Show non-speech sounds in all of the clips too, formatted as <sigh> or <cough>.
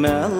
ما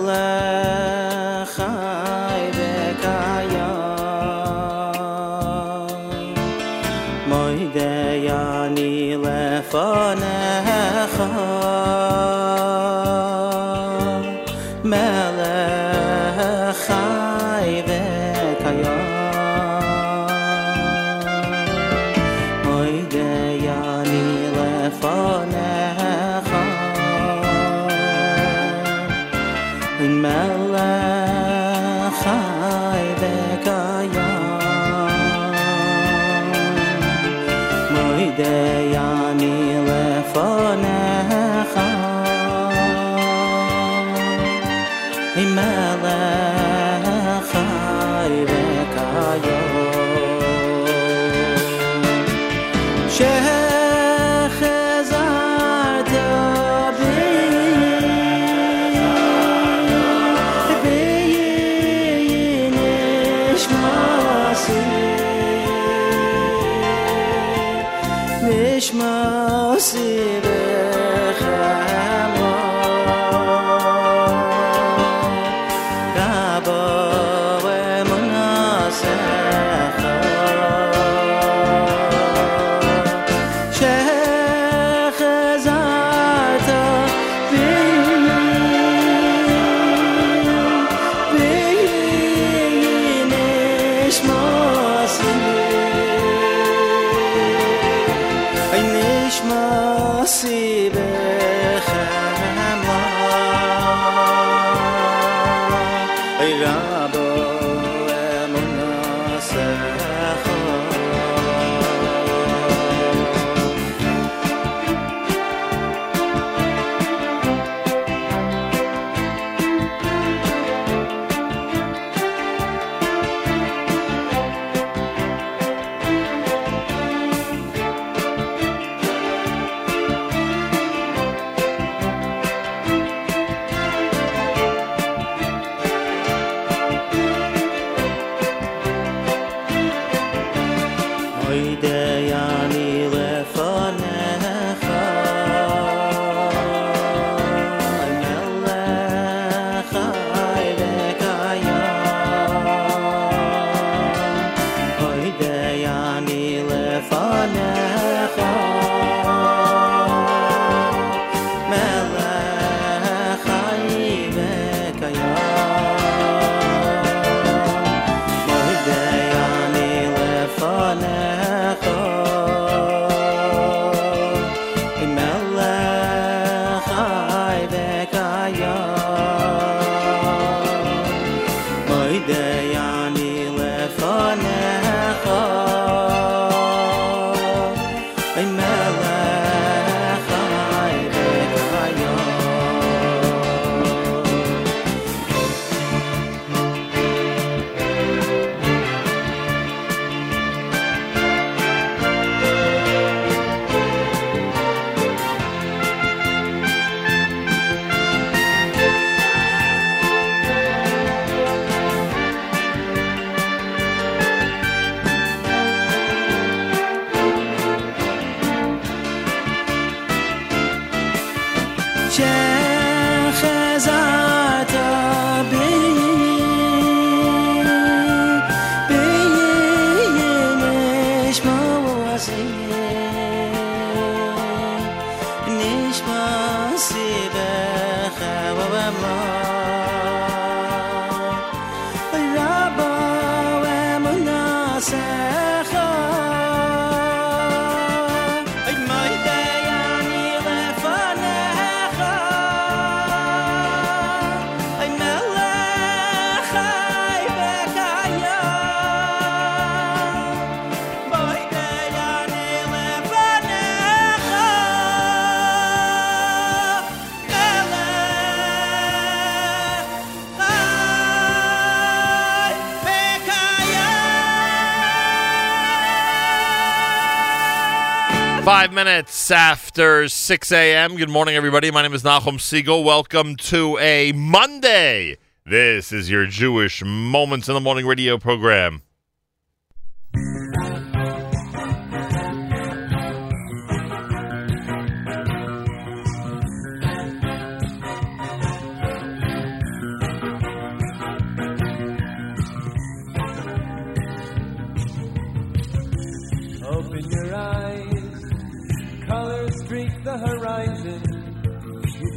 Five minutes after 6 a.m. Good morning, everybody. My name is Nachum Segal. Welcome to a Monday. This is your Jewish Moments in the Morning radio program.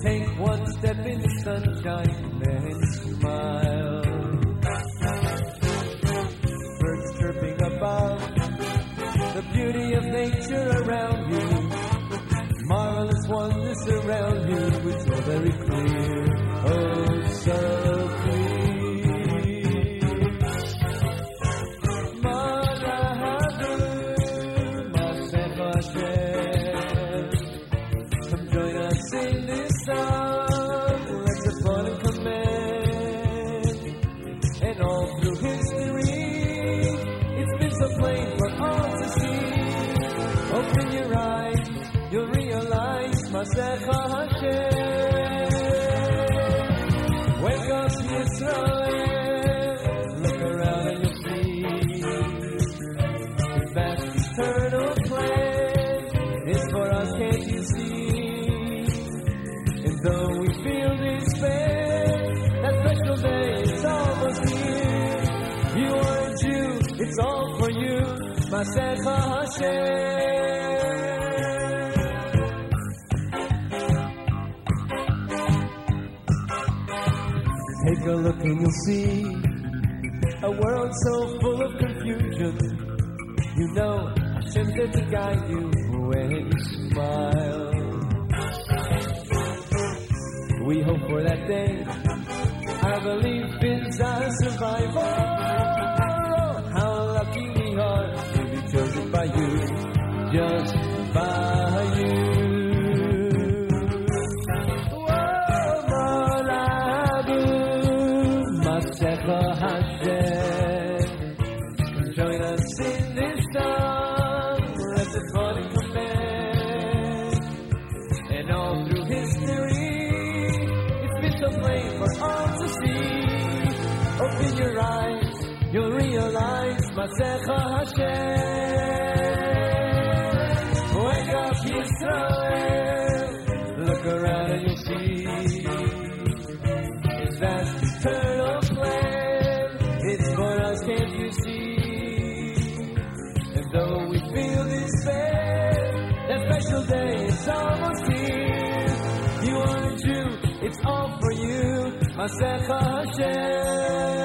Take one step in the sunshine. Wake up, Look around and you'll see eternal plan is for us. Can't you see? And though we feel despair, that special day is almost here. You are a Jew. It's all for you. Masecha Hashem. and you'll see a world so full of confusion. You know, I'm tempted to guide you when you smile. wake up Israel, look around and you see eternal it's for us, can't you see? And though we feel despair, that special day is almost here. You are a Jew, it's all for you, Masecha Hashem.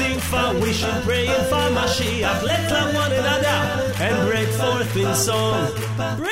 sing for wishing, and praying for Mashiach. Let love one another and break forth in song.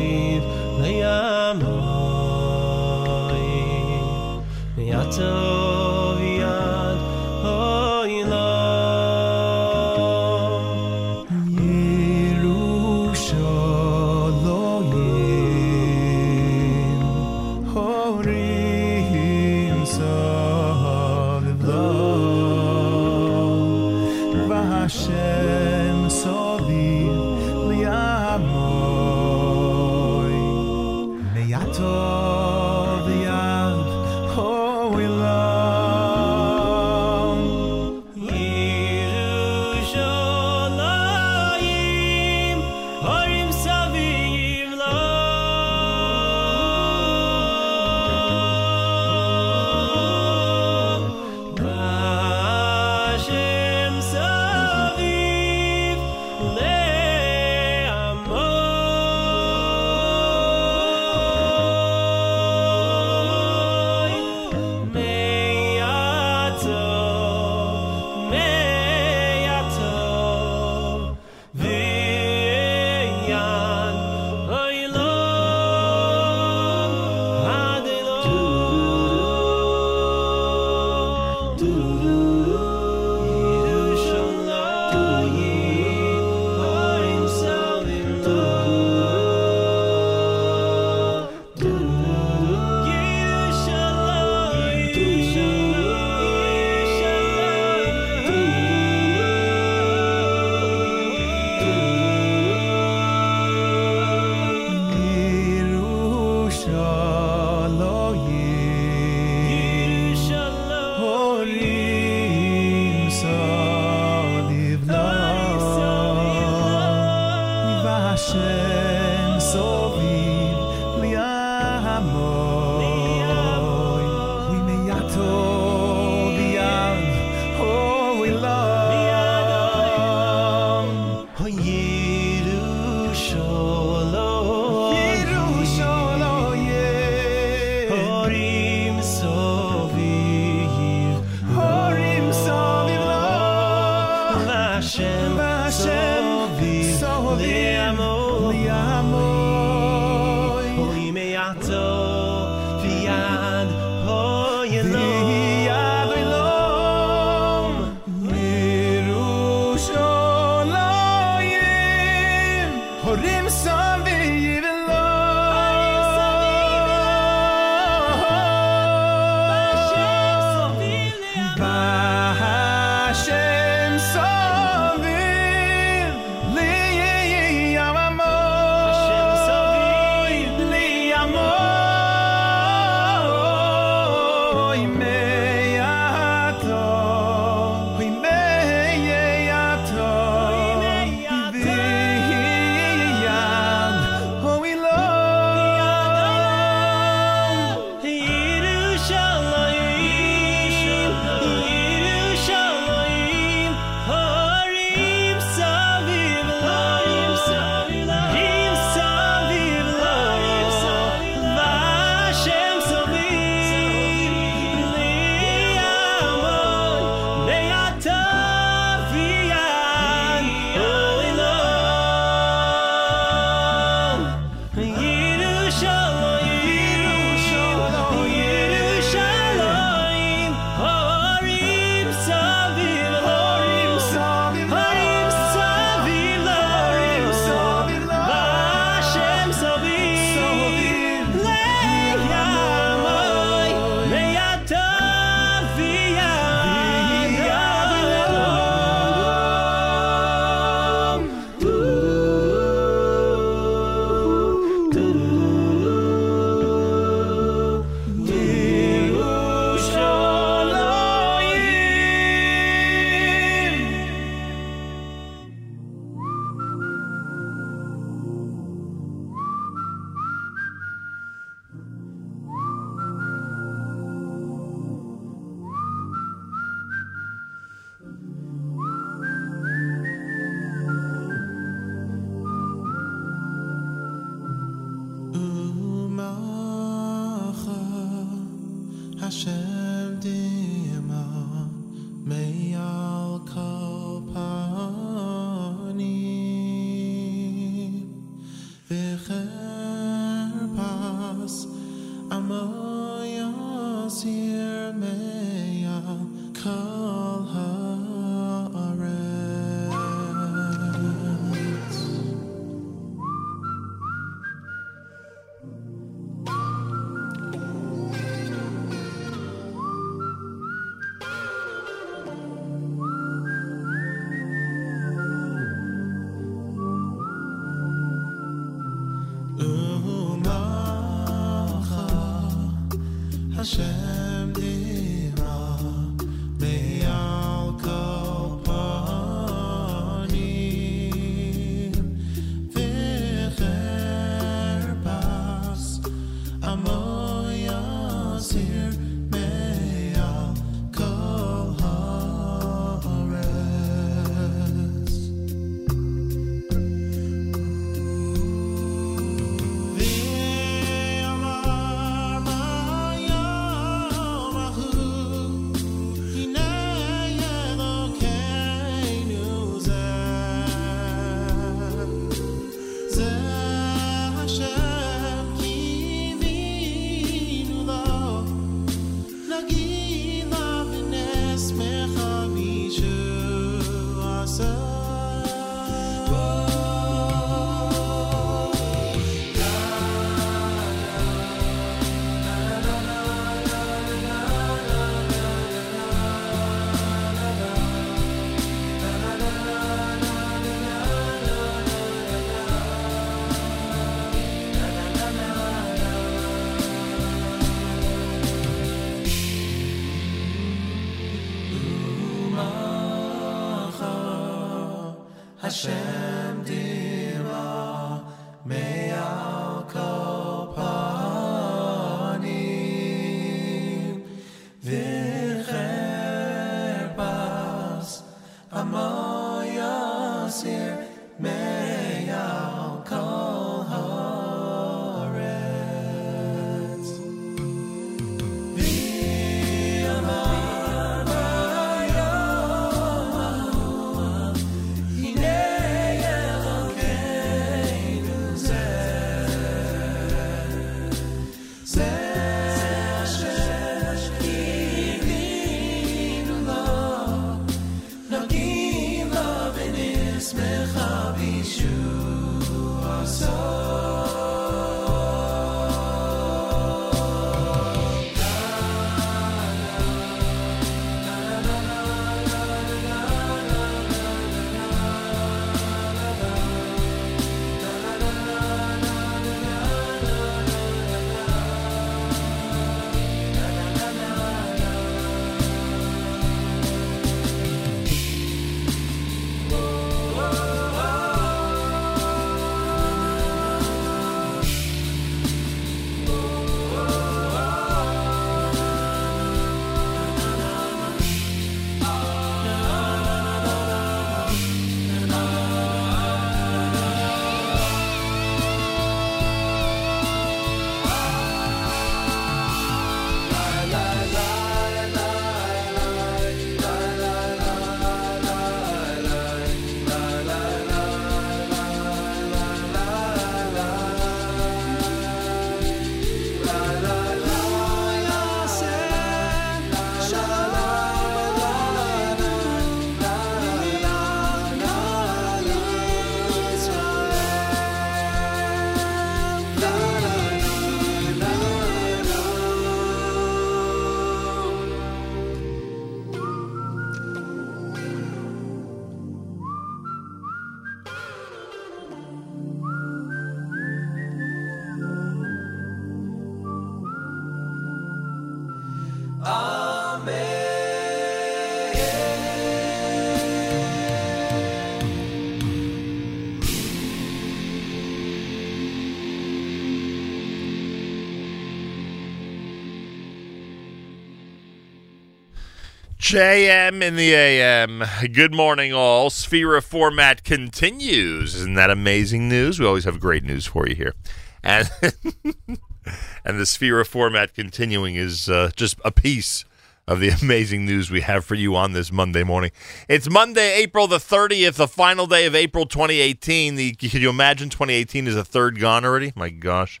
JM in the AM. Good morning, all. Sefira format continues. Isn't that amazing news? We always have great news for you here. And <laughs> and the Sefira format continuing is uh, just a piece of the <laughs> amazing news we have for you on this Monday morning. It's Monday, April the 30th, the final day of April 2018. The, can you imagine 2018 is a third gone already? My gosh.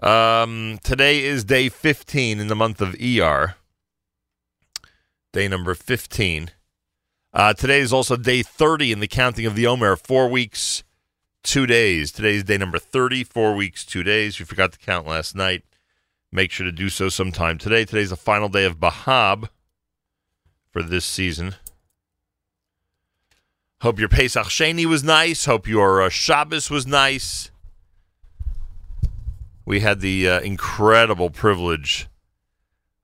Um, today is day 15 in the month of ER day number 15. Uh, today is also day 30 in the counting of the Omer, four weeks, two days. Today is day number 30, four weeks, two days. You forgot to count last night, make sure to do so sometime today. Today's the final day of Bahab for this season. Hope your Pesach Sheni was nice. Hope your uh, Shabbos was nice. We had the uh, incredible privilege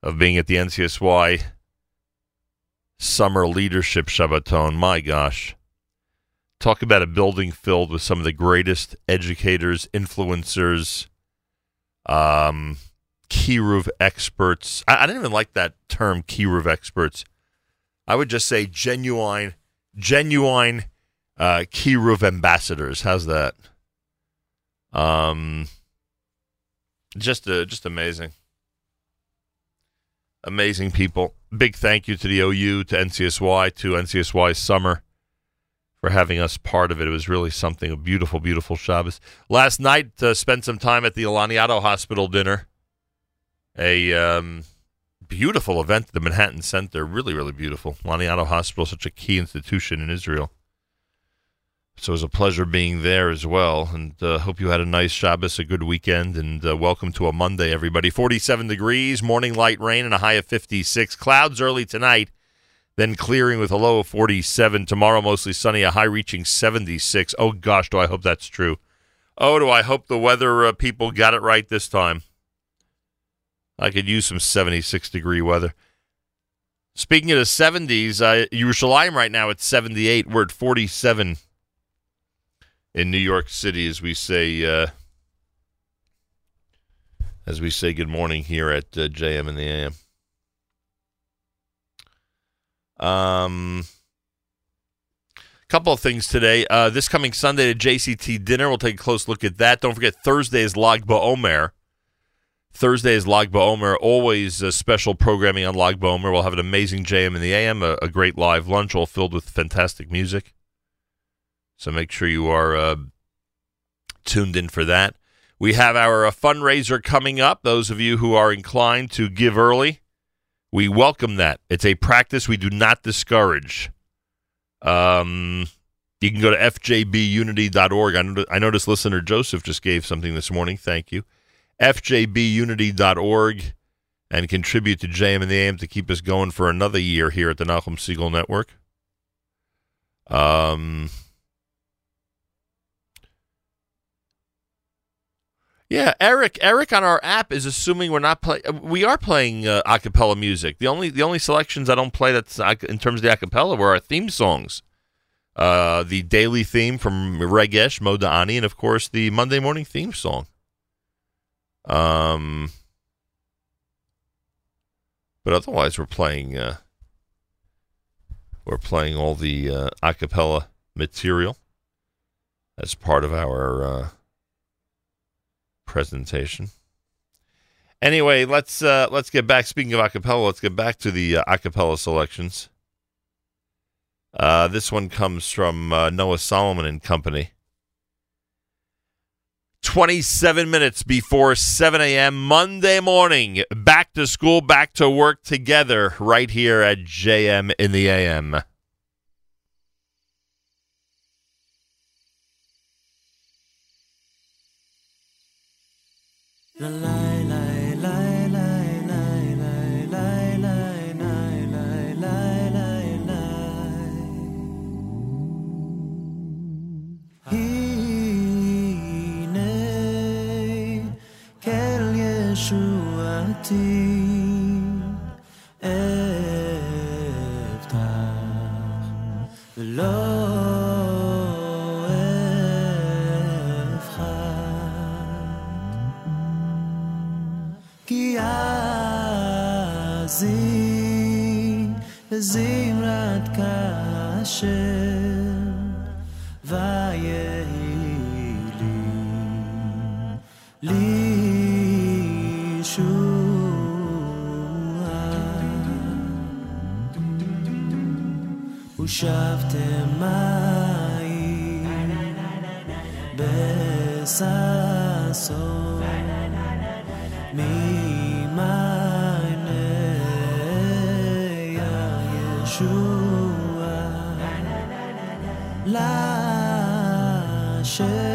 of being at the NCSY Summer Leadership Shabbaton. My gosh. Talk about a building filled with some of the greatest educators, influencers, um, Kiruv experts. I, I didn't even like that term, Kiruv experts. I would just say genuine, genuine uh, Kiruv ambassadors. How's that? Um, just uh, just amazing amazing people. Big thank you to the OU, to NCSY, to NCSY Summer for having us part of it. It was really something, a beautiful, beautiful Shabbos. Last night, uh, spent some time at the Laniado Hospital dinner. A um, beautiful event at the Manhattan Center. Really, really beautiful. Laniado Hospital, such a key institution in Israel. So it was a pleasure being there as well. And uh, hope you had a nice Shabbos, a good weekend, and uh, welcome to a Monday, everybody. 47 degrees, morning light rain, and a high of 56. Clouds early tonight, then clearing with a low of 47. Tomorrow, mostly sunny, a high reaching 76. Oh, gosh, do I hope that's true. Oh, do I hope the weather uh, people got it right this time. I could use some 76 degree weather. Speaking of the 70s, uh, Yerushalayim right now at 78. We're at 47 in New York City as we say uh, as we say good morning here at uh, JM in the AM. Um, couple of things today. Uh, this coming Sunday, the JCT dinner. We'll take a close look at that. Don't forget Thursday is Lag BaOmer. Thursday is Lag BaOmer. Always uh, special programming on Lag BaOmer. We'll have an amazing JM in the AM, a, a great live lunch, all filled with fantastic music. So make sure you are uh, tuned in for that. We have our uh, fundraiser coming up. Those of you who are inclined to give early, we welcome that. It's a practice we do not discourage. Um, you can go to fjbunity.org. I, know, I noticed listener Joseph just gave something this morning. Thank you. fjbunity.org and contribute to JM in the AM to keep us going for another year here at the Nachum Segal Network. Um, yeah, Eric. Eric on our app is assuming we're not playing. We are playing uh, acapella music. The only the only selections I don't play that's in terms of the acapella were our theme songs. Uh, the daily theme from Regesh Modani, and of course the Monday morning theme song. Um, but otherwise we're playing. Uh, we're playing all the uh, acapella material as part of our. Uh, presentation. Anyway, let's uh, let's get back. Speaking of acapella, let's get back to the uh, acapella selections. Uh, this one comes from uh, Noah Solomon and Company. 27 minutes before 7 a.m. Monday morning. Back to school, back to work together right here at JM in the AM. La la la chaise.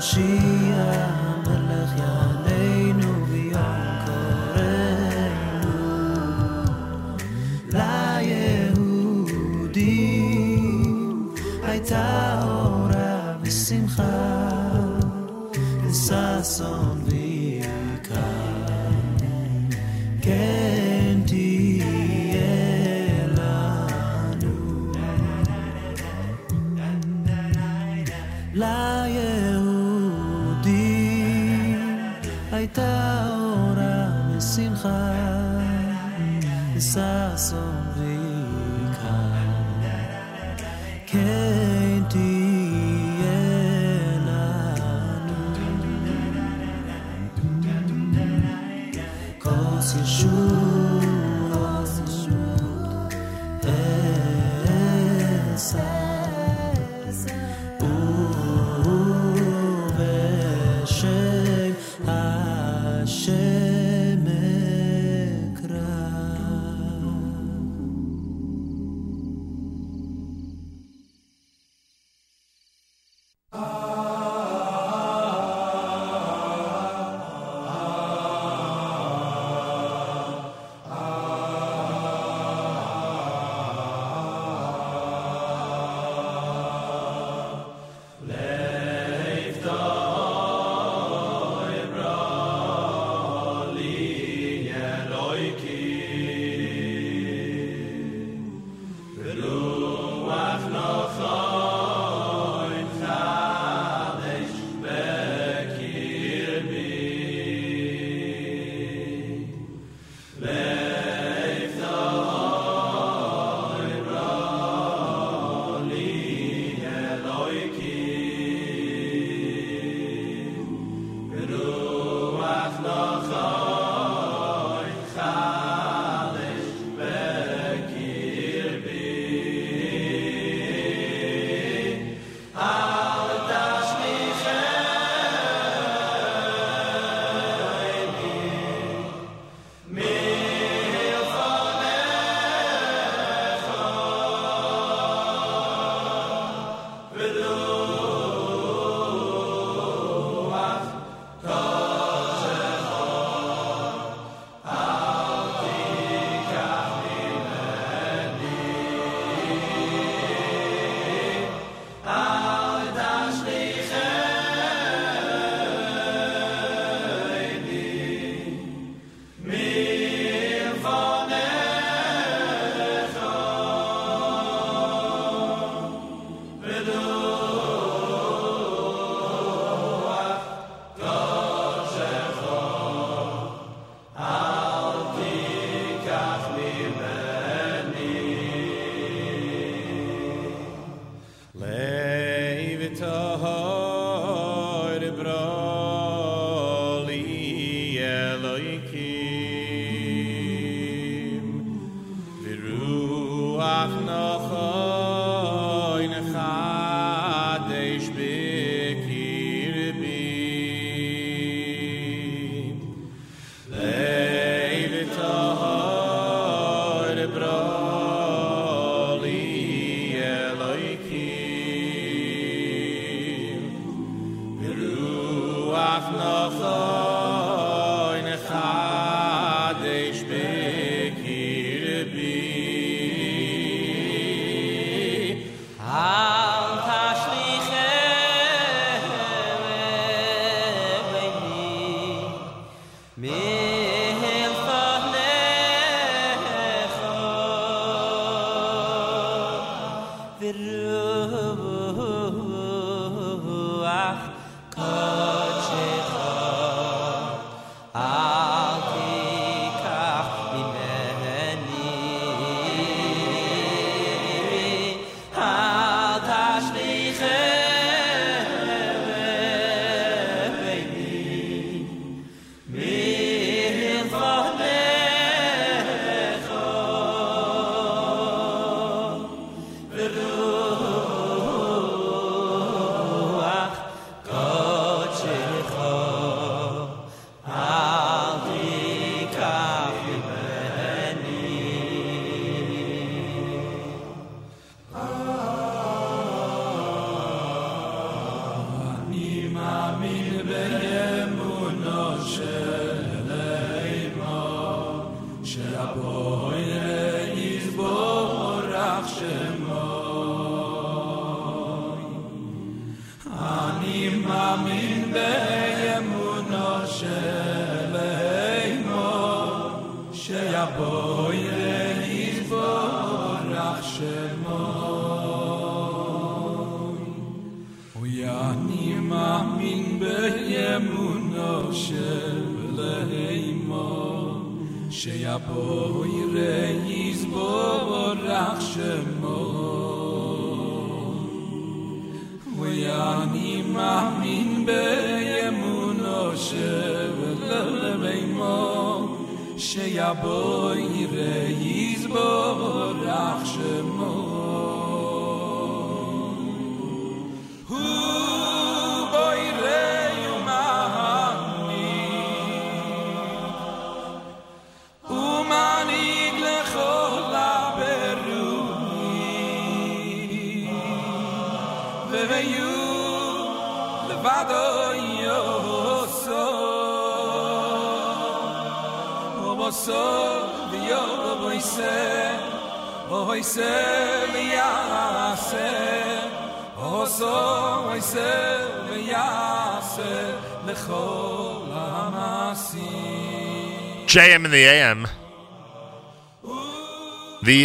气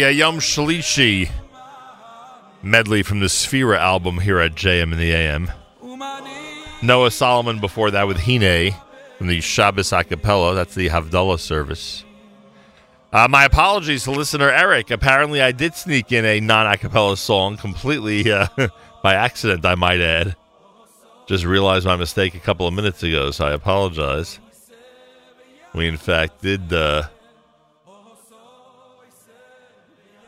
Uh, Yom Shalishi medley from the Sefira album here at JM in the AM. Noah Solomon before that with Hine from the Shabbos a cappella. That's the Havdalah service. Uh, my apologies to listener Eric. Apparently, I did sneak in a non a cappella song completely uh, <laughs> by accident, I might add. Just realized my mistake a couple of minutes ago, so I apologize. We, in fact, did uh,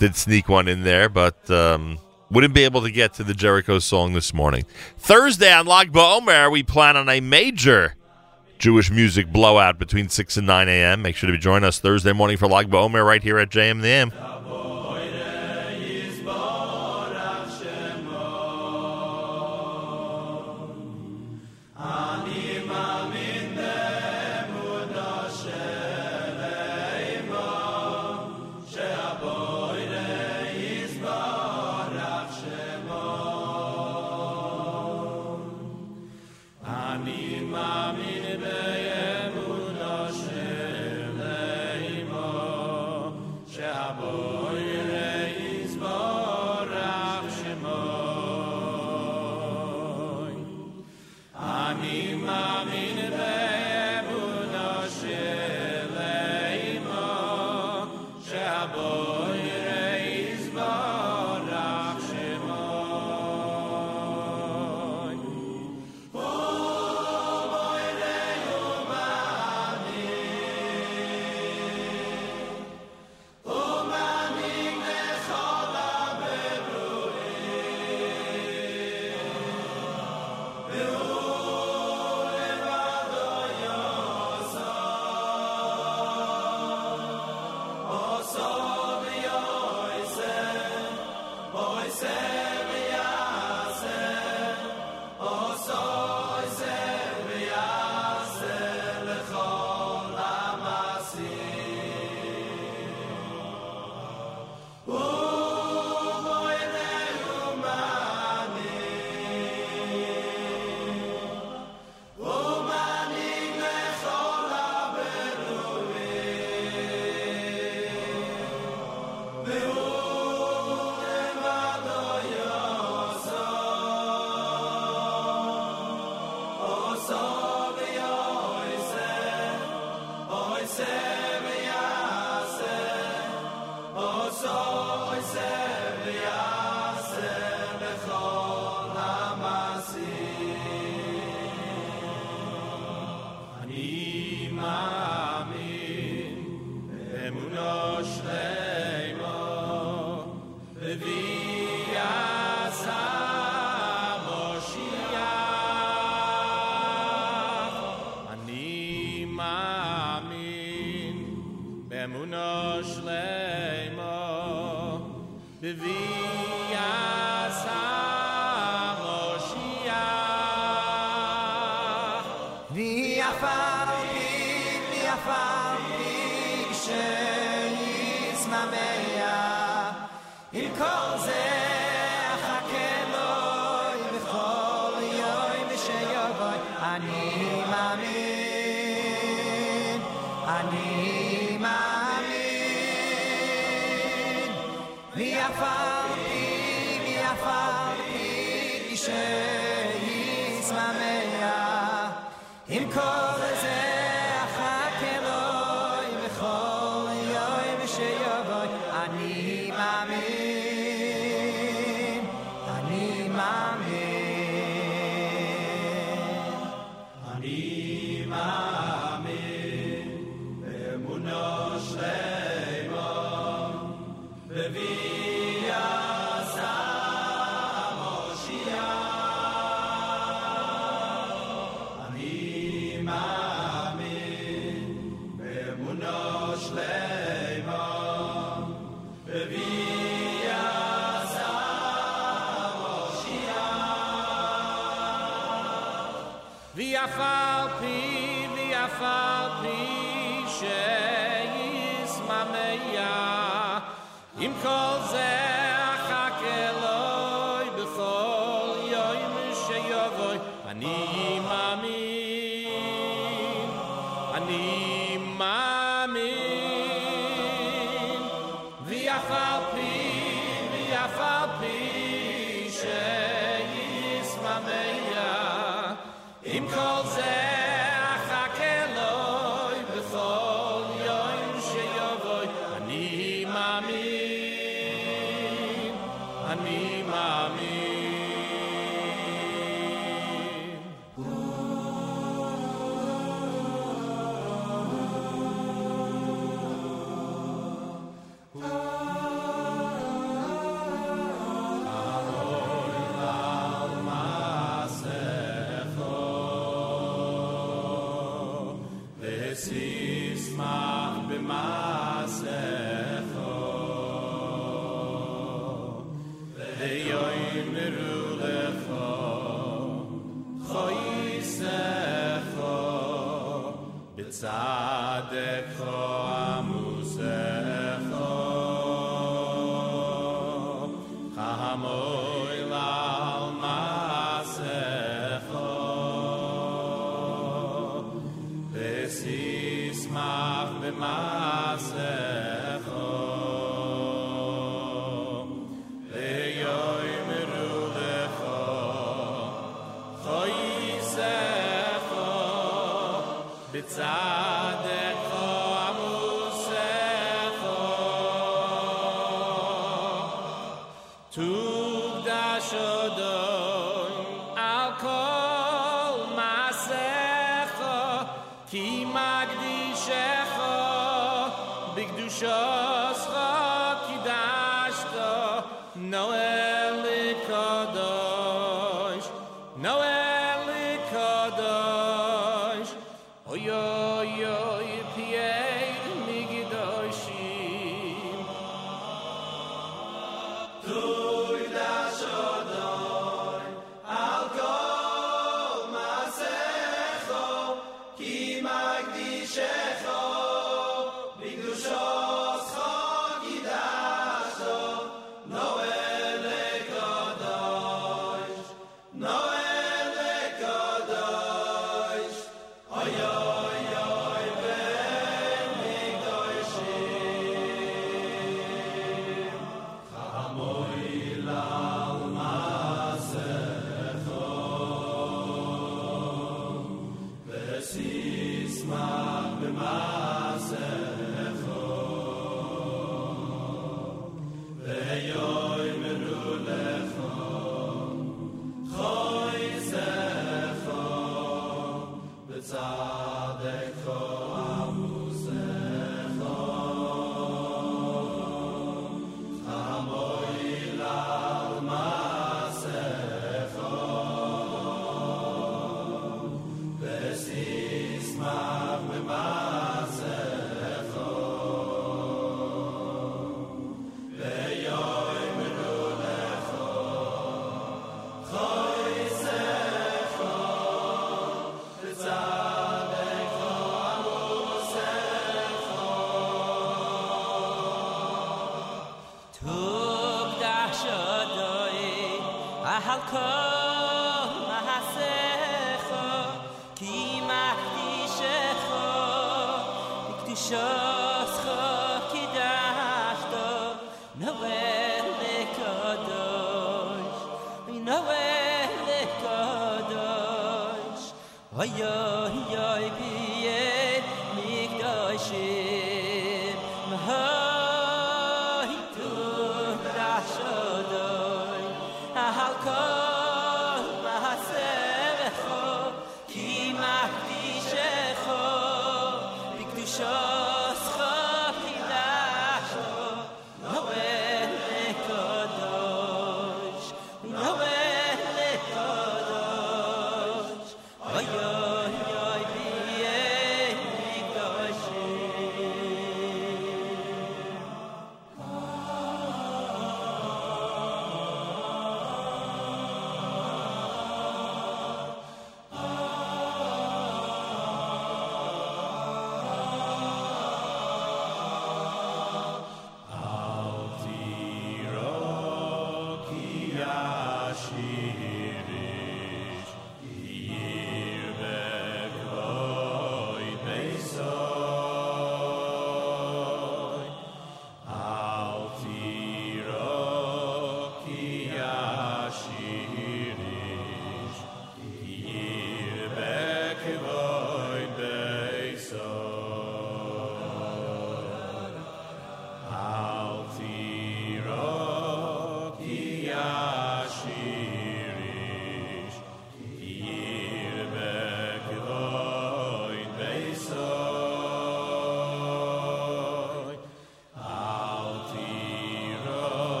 did sneak one in there, but um, wouldn't be able to get to the Jericho song this morning. Thursday on Lag BaOmer, we plan on a major Jewish music blowout between 6 and 9 a.m. Make sure to join us Thursday morning for Lag BaOmer right here at JM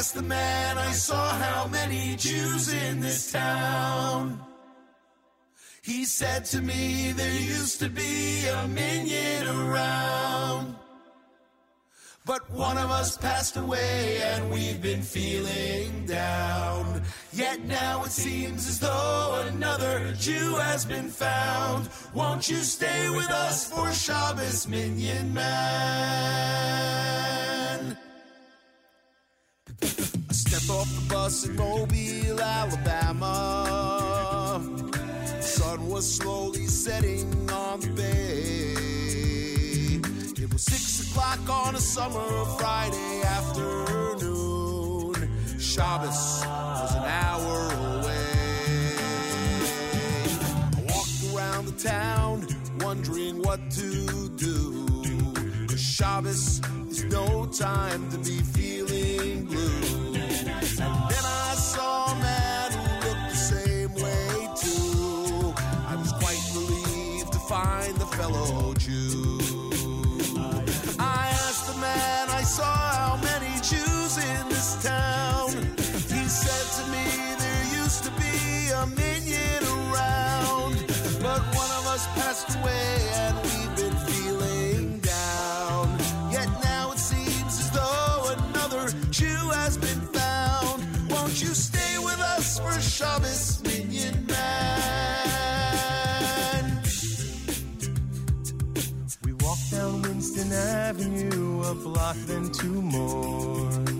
asked the man I saw how many Jews in this town. He said to me there used to be a minyan around. But one of us passed away and we've been feeling down. Yet now it seems as though another Jew has been found. Won't you stay with us for Shabbos, Minyan Man? Stepped off the bus in Mobile, Alabama. The sun was slowly setting on the bay. It was six o'clock on a summer Friday afternoon. Shabbos was an hour away. I walked around the town, wondering what to do. do. 'Cause Shabbos is no time to be feeling blue. Passed away and we've been feeling down. Yet now it seems as though another Jew has been found. Won't you stay with us for Shabbos, minyan man? We walked down Winston Avenue, a block, then two more.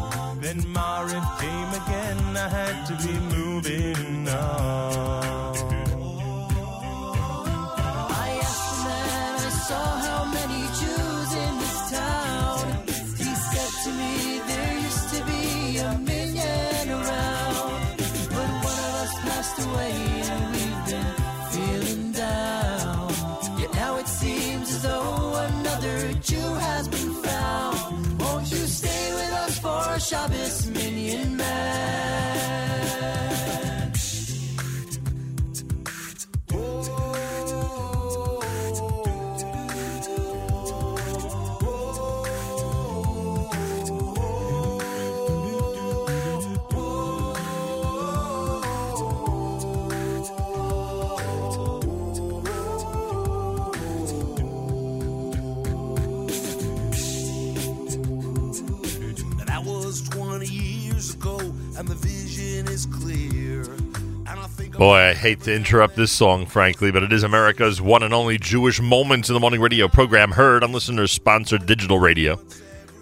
I had to be Shabbos, minyan man? Boy, I hate to interrupt this song, frankly, but it is America's one and only Jewish Moments in the Morning radio program heard on listeners sponsored digital radio.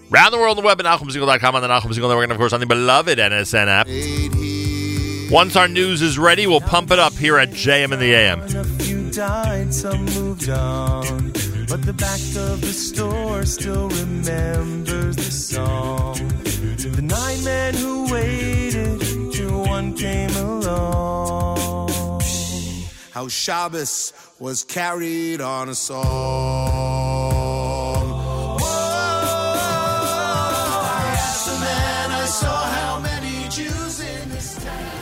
Round the world on the web at NachumSegal.com on the Nachum Segal Network, and of course on the beloved NSN app. Once our news is ready, we'll pump it up here at JM in the AM. Died, some moved on. But the back of the store still remembers the song. The nine men who waited one came along. how Shabbos was carried on a song. Whoa, I asked the man I saw how many Jews in this town.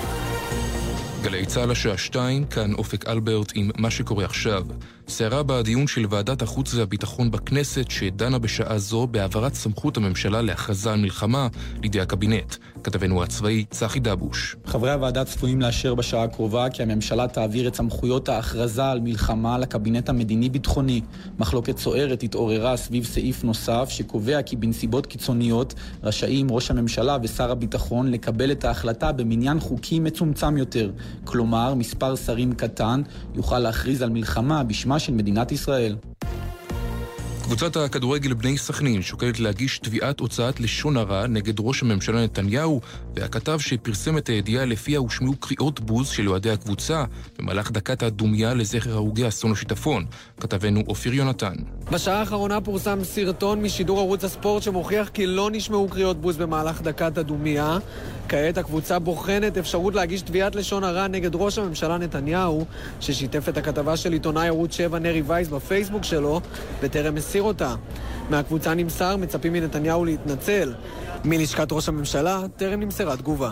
גלי צה"ל השעה שתיים, כאן אופק אלברט עם מה שקורה עכשיו. סערה בדיון של ועדת החוץ והביטחון בכנסת, שדנה בשעה זו בהעברת סמכות הממשלה להכרזה על מלחמה לידי הקבינט. כתבנו הצבאי צחי דבוש. חברי הוועדה צפויים לאשר בשעה הקרובה כי הממשלה תעביר את סמכויות ההכרזה על מלחמה לקבינט המדיני-ביטחוני. מחלוקת סוערת התעוררה סביב סעיף נוסף שקובע כי בנסיבות קיצוניות רשאים ראש הממשלה ושר הביטחון לקבל את ההחלטה במניין חוקי מצומצם יותר. כלומר, מספר שרים קטן יוכל להכריז על מלחמה בשמה של מדינת ישראל. קבוצת הכדורגל בני סכנין שוקלת להגיש תביעת הוצאת לשון הרע נגד ראש הממשלה נתניהו והכתב שפרסם את הידיעה לפיה הושמעו קריאות בוז של אוהדי הקבוצה במהלך דקת הדומייה לזכר הרוגי אסון השיטפון. כתבנו אופיר יונתן. בשעה האחרונה פורסם סרטון משידור ערוץ הספורט שמוכיח כי לא נשמעו קריאות בוז במהלך דקת הדומייה. כעת הקבוצה בוחנת אפשרות להגיש תביעת לשון הרע נגד ראש הממשלה נתניהו, ששיתף את הכתבה של עיתונאי ערוץ 7 נרי וייס בפייסבוק שלו, הסיר אותה. מהקבוצה נמסר, מצפים מנתניהו להתנצל. מלשכת ראש הממשלה טרם נמסרה תגובה.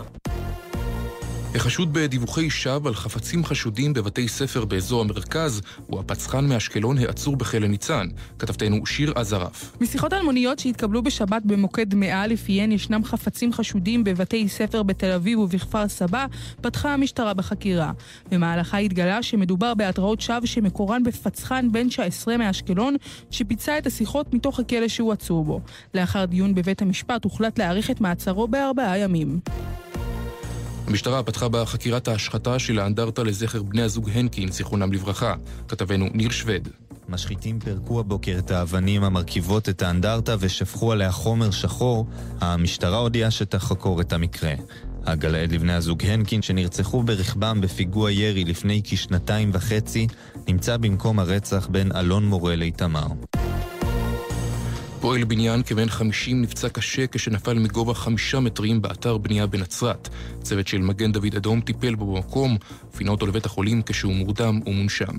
החשוד בדיווחי שווא על חפצים חשודים בבתי ספר באזור המרכז הוא הפצחן מאשקלון העצור בכלא ניצן. כתבתנו שיר עזרף. משיחות אלמוניות שהתקבלו בשבת במוקד 100 לפיהן ישנם חפצים חשודים בבתי ספר בתל אביב ובכפר סבא, פתחה המשטרה בחקירה. במהלכה התגלה שמדובר בהתראות שווא שמקורן בפצחן בן 19 מאשקלון, שביצע את השיחות מתוך הכלא שהוא עצור בו. לאחר דיון בבית המשפט הוחלט להאריך את מעצרו בארבעה ימים. המשטרה פתחה בחקירת ההשחתה של האנדרטה לזכר בני הזוג הנקין, זיכרונם לברכה. כתבנו ניר שווד. משחיתים פירקו הבוקר את האבנים המרכיבות את האנדרטה ושפכו עליה חומר שחור. המשטרה הודיעה שתחקור את המקרה. הגלעד לבני הזוג הנקין שנרצחו ברכבם בפיגוע ירי לפני כשנתיים וחצי נמצא במקום הרצח בין אלון מורה לאיתמר. פועל בניין כבן 50 נפצע קשה כשנפל מגובה חמישה מטרים באתר בנייה בנצרת. צוות של מגן דוד אדום טיפל בו במקום, פינה אותו לבית החולים כשהוא מורדם ומונשם.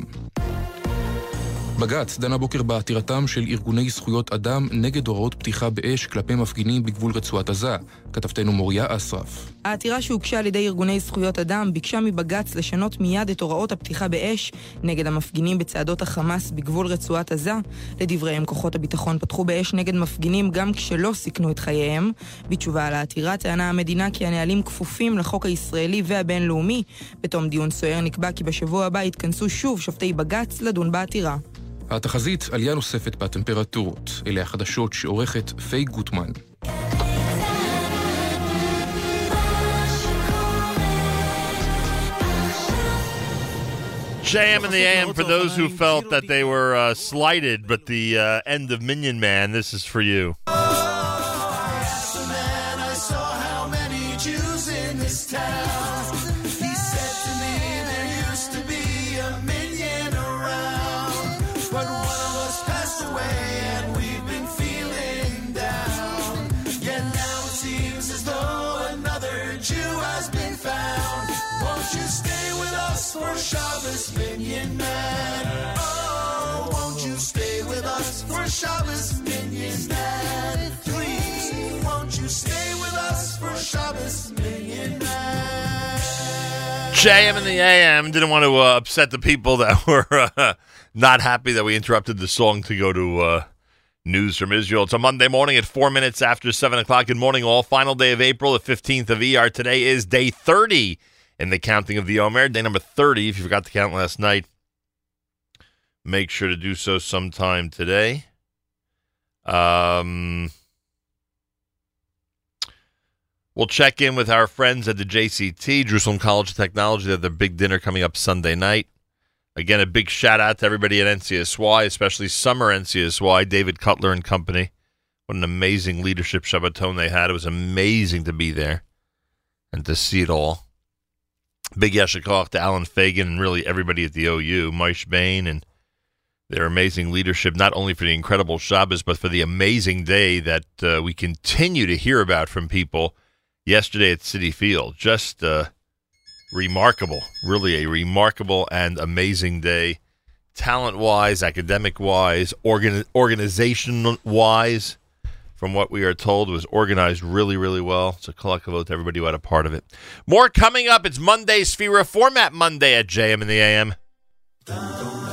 בג"ץ דן הבוקר בעתירתם של ארגוני זכויות אדם נגד הוראות פתיחה באש כלפי מפגינים בגבול רצועת עזה. כתבתנו מוריה אסרף. העתירה שהוגשה על ידי ארגוני זכויות אדם ביקשה מבג"ץ לשנות מיד את הוראות הפתיחה באש נגד המפגינים בצעדות החמאס בגבול רצועת עזה. לדבריהם, כוחות הביטחון פתחו באש נגד מפגינים גם כשלא סיכנו את חייהם. בתשובה על העתירה טענה המדינה כי הנהלים כפופים לחוק הישראלי והבינלאומי. בתום דיון סוער נקבע כי בשבוע הבא יתכנסו שוב שופטי בג"ץ לדון בעתירה. התחזית עלייה נוספת בטמפרטורות. אלה החדשות שעורכת פיי גוטמן. JM in the AM for those who felt that they were uh, slighted, but the uh, end of Minyan Man, this is for you. Shabbos, Minyan? Please, won't you stay with us for Shabbos, Minyan? JM in the AM didn't want to uh, upset the people that <laughs> were uh, not happy that we interrupted the song to go to uh, news from Israel. It's a Monday morning at four minutes after seven o'clock. Good morning, all. Final day of April, the 15th of ER. Today is day 30 in the counting of the Omer. Day number 30, if you forgot to count last night, make sure to do so sometime today. Um, we'll check in with our friends at the JCT, Jerusalem College of Technology. They have their big dinner coming up Sunday night. Again, a big shout out to everybody at NCSY, especially summer NCSY, David Cutler and company. What an amazing leadership Shabbaton they had. It was amazing to be there and to see it all. Big Yeshikach to Allen Fagin and really everybody at the OU, Moishe Bane and their amazing leadership, not only for the incredible Shabbos, but for the amazing day that uh, we continue to hear about from people yesterday at Citi Field. Just uh, remarkable, really a remarkable and amazing day, talent wise, academic wise, organ- organization wise. From what we are told, was organized really, really well. It's a collective to everybody who had a part of it. More coming up. It's Monday, Sefira Format Monday at JM in the AM.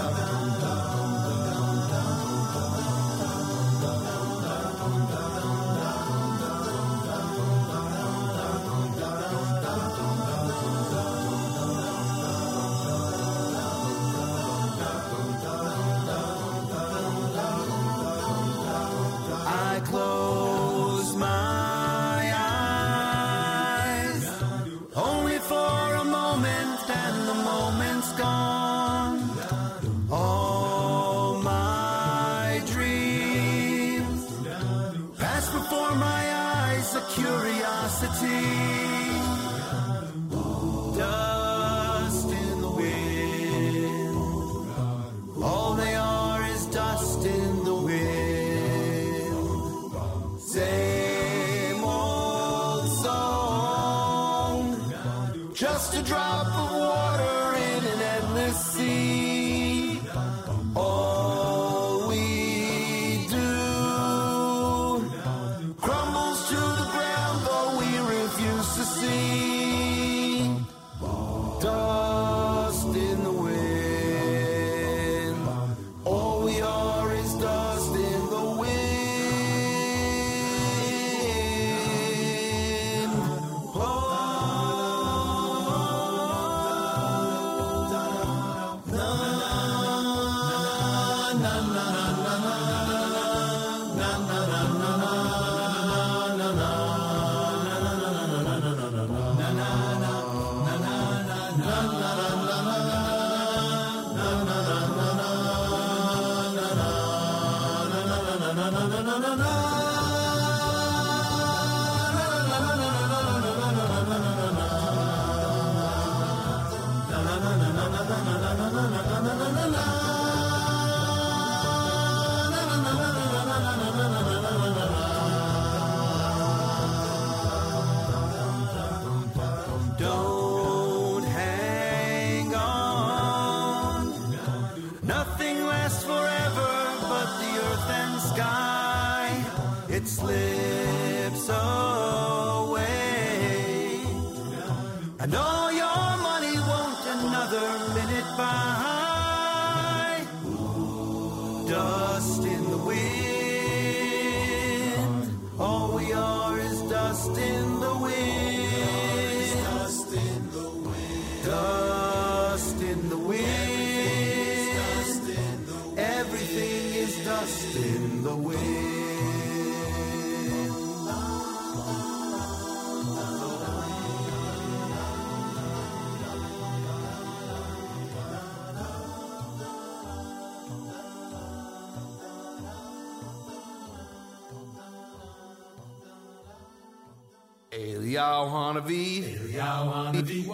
Eliyahu Hanavi. Eliyahu Hanavi.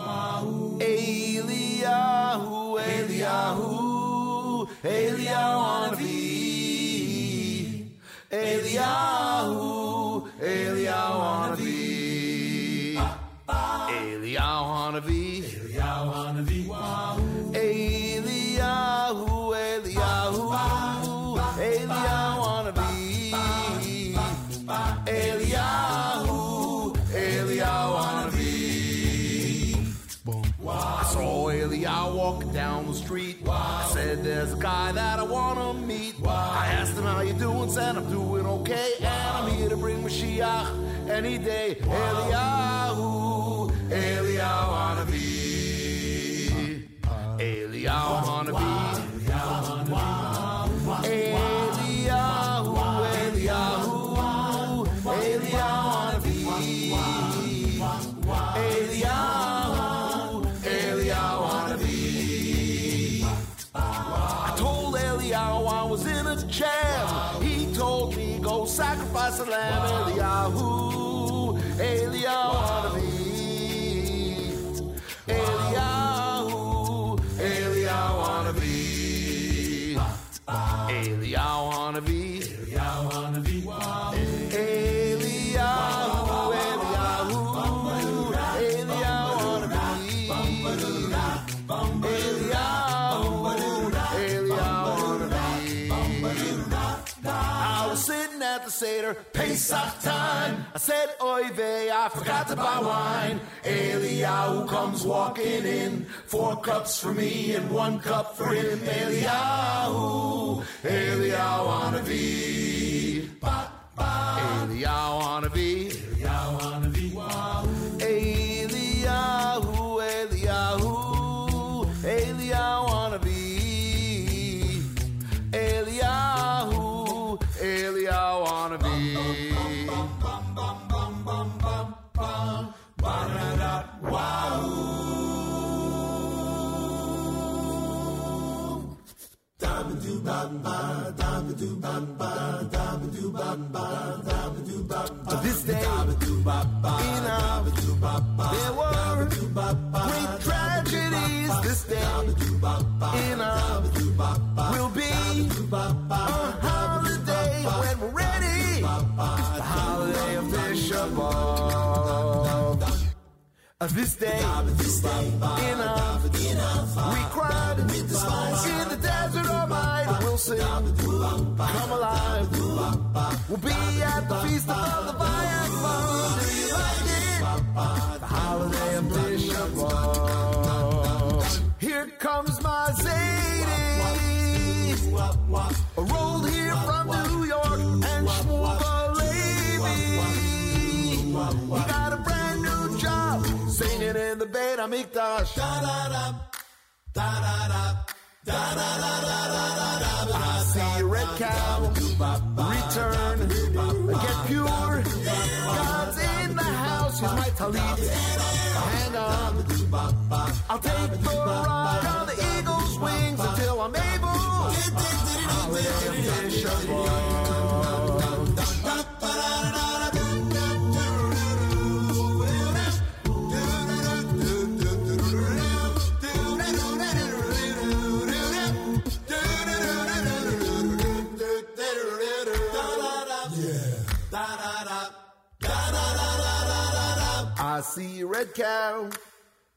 And I'm doing okay, and I'm here to bring Mashiach any day. Wow. forgot to buy wine. Eliyahu comes walking in. Four cups for me and one cup for him. Eliyahu, Eliyahu Anavi. Ba, ba. Eliyahu be This day, in our, Uh, This day, in our, we cried in the desert all night. We'll sing, come alive. We'll be at the feast of the fire. The holiday of B'Av. Here comes my Zadie. Rolled here from New York and Shmuel Levy. I see a red cow return, get pure. God's in the house, he's my talit. Hang on, I'll take the ride on the eagle's wings until I'm able. Holiday I see red cow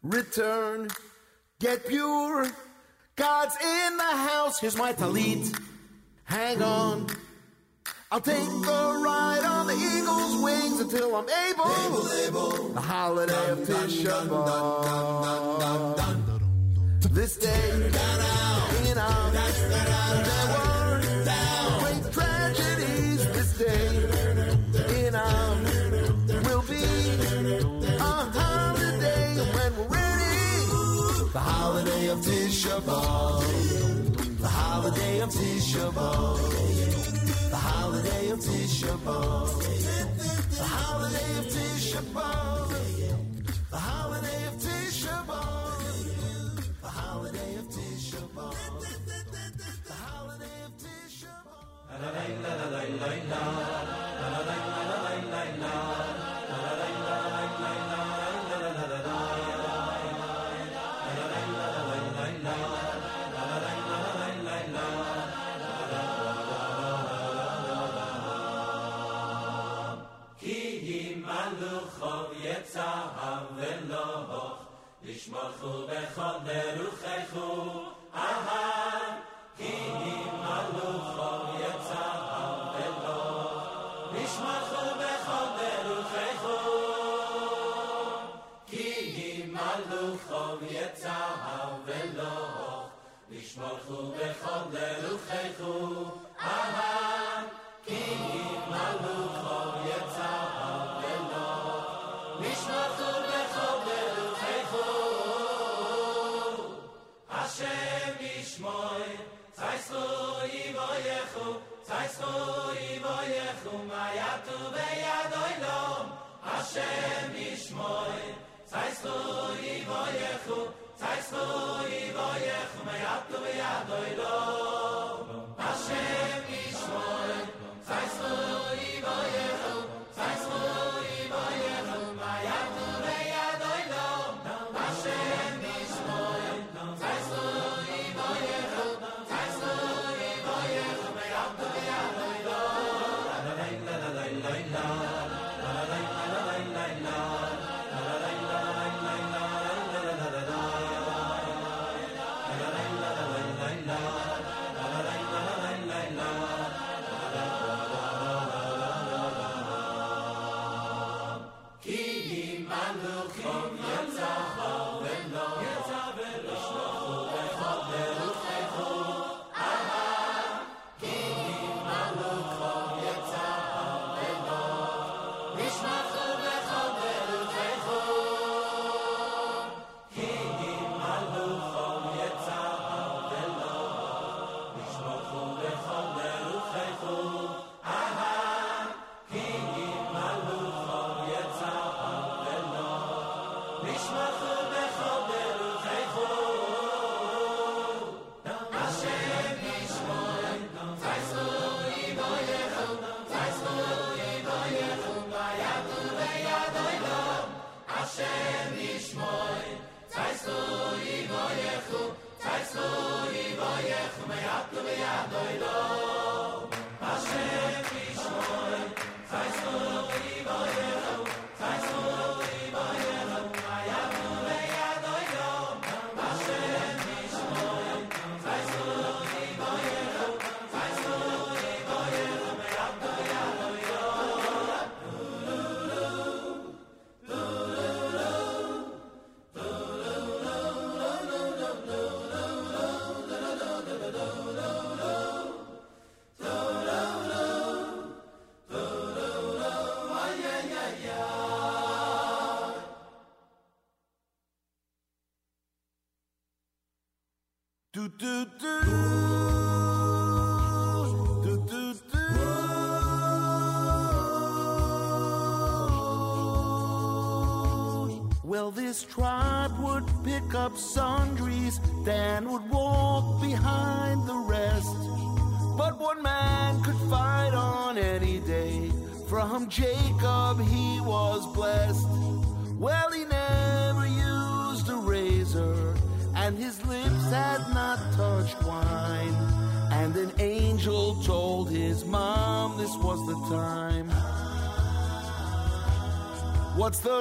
return, get pure. God's in the house, here's my talit. Hang on. I'll take the ride on the eagle's wings until I'm able. The holiday of Tisha. This day, in our, there The holiday of Tisha B'Av. The holiday of Tisha B'Av. The holiday of Tisha B'Av. The holiday of Tisha B'Av. The holiday of Tisha B'Av. The holiday of Tisha B'Av. The holiday of Tisha כי ווען איך האנדל ארויף דער יעדער דאָג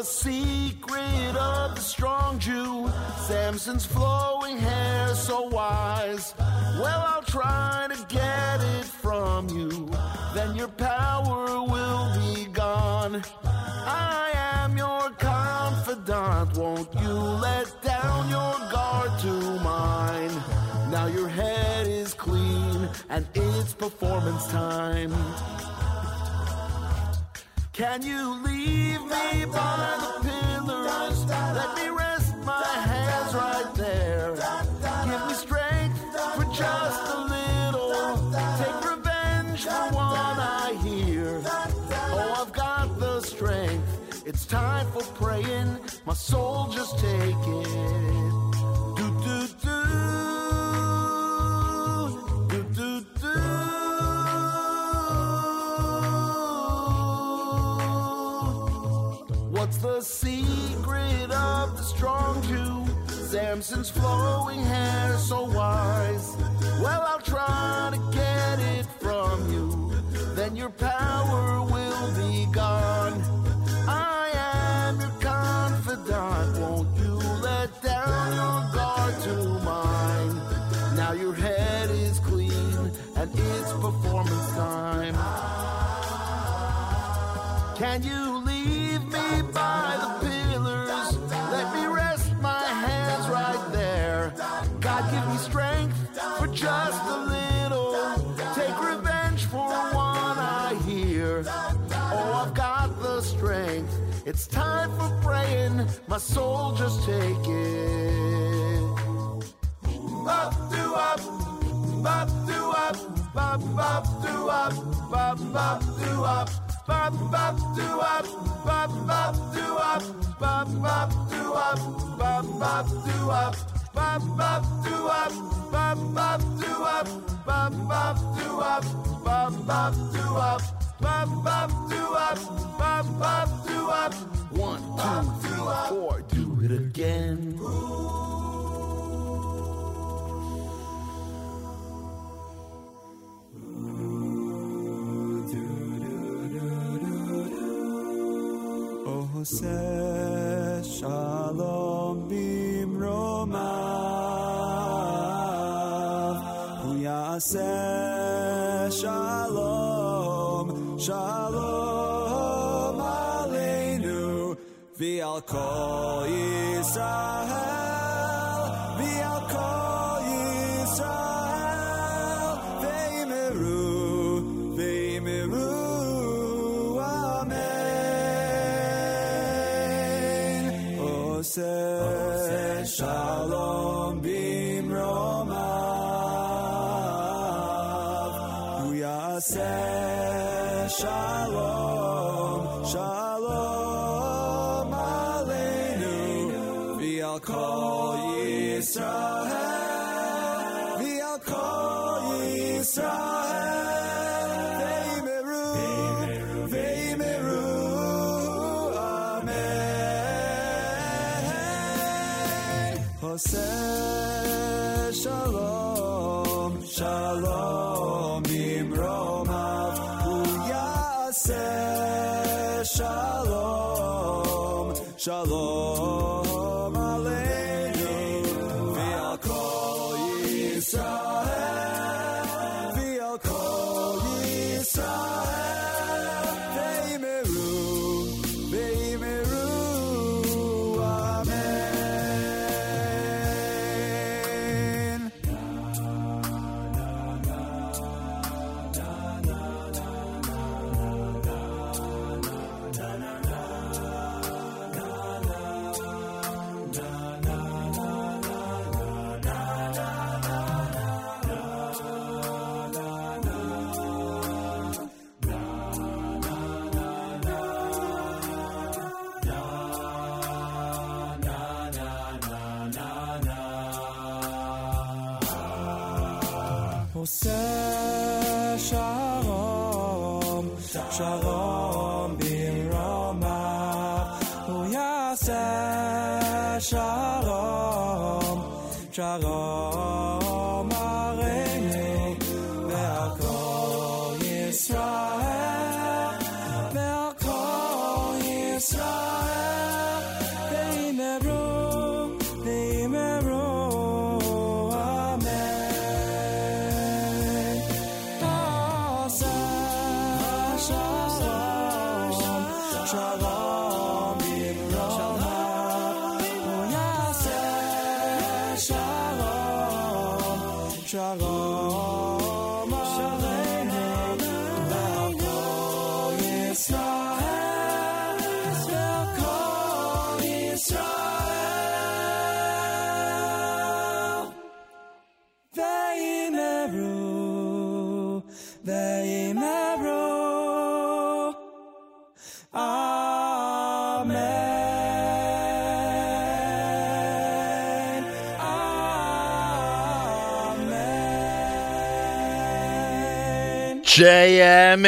the secret of the strong Jew? Samson's flowing hair so wise. Well, I'll try to get it from you. Then your power will be gone. I am your confidant. Won't you let down your guard to mine? Now your head is clean and it's performance time. Can you leave me by the pillars? Let me rest my hands right there. Give me strength for just a little. Take revenge for what I hear. Oh, I've got the strength. It's time for praying. My soul just take it. Samson's flowing hair so wise. Well, I'll try to get it from you. Then your power will be gone. I am your confidant. Won't you let down your guard to mine? Now your head is clean and it's performance time. Can you My soul just take it. Up, do up, bop, do up, bop, bop, do up, bop, bop, do up. Bop bop do up, bop bop do up, bop bop do up, bop bop do up, bop bop do up, bop bop do up, bop bop do up, bop bop do up, bop bop do up, bop bop do up. One, two, three, four, do it again. Hoseh Shalom Bim Romav Hu Yaseh Shalom Shalom ועל כל ישראל,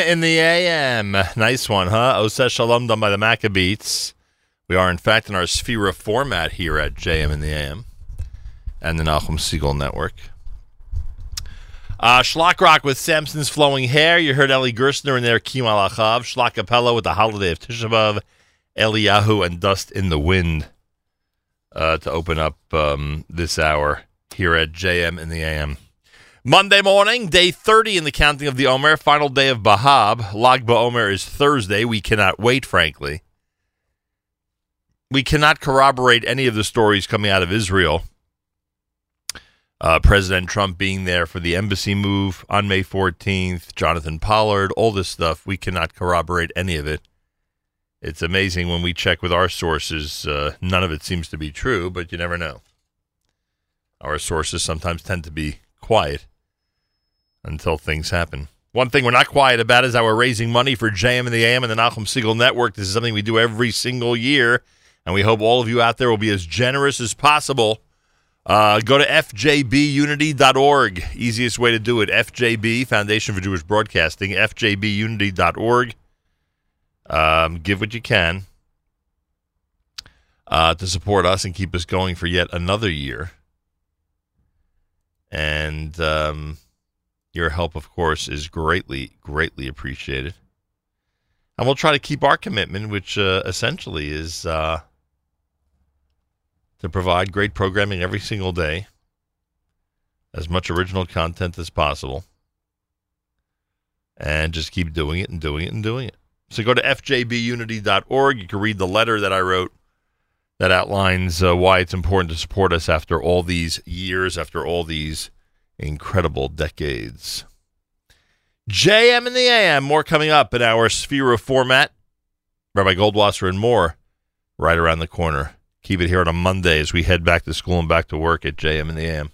in the AM. Nice one, huh? Oseh Shalom done by the Maccabeats. We are, in fact, in our Sefira format here at JM in the AM and the Nachum Segal Network. Uh, Shlock Rock with Samson's Flowing Hair. You heard Eli Gerstner in there, Kim Alachav. Schlock Capella with the Holiday of Tisha B'Av, Eliyahu, and Dust in the Wind uh, to open up um, this hour here at JM in the AM. Monday morning, day 30 in the counting of the Omer, final day of Bahab. Lag BaOmer is Thursday. We cannot wait, frankly. We cannot corroborate any of the stories coming out of Israel. Uh, President Trump being there for the embassy move on May 14th, Jonathan Pollard, all this stuff, we cannot corroborate any of it. It's amazing when we check with our sources, uh, none of it seems to be true, but you never know. Our sources sometimes tend to be quiet until things happen. One thing we're not quiet about is how we're raising money for JM in the AM and the Nachum Segal Network. This is something we do every single year, and we hope all of you out there will be as generous as possible. Uh, go to fjbunity.org. Easiest way to do it. FJB, Foundation for Jewish Broadcasting, fjbunity.org. Um, give what you can uh, to support us and keep us going for yet another year. And um, your help, of course, is greatly, greatly appreciated. And we'll try to keep our commitment, which uh, essentially is uh, to provide great programming every single day, as much original content as possible, and just keep doing it and doing it and doing it. So go to fjbunity.org. You can read the letter that I wrote that outlines uh, why it's important to support us after all these years, after all these incredible decades. JM in the AM, more coming up in our Sefira format. Rabbi Goldwasser and more right around the corner. Keep it here on a Monday as we head back to school and back to work at JM in the AM.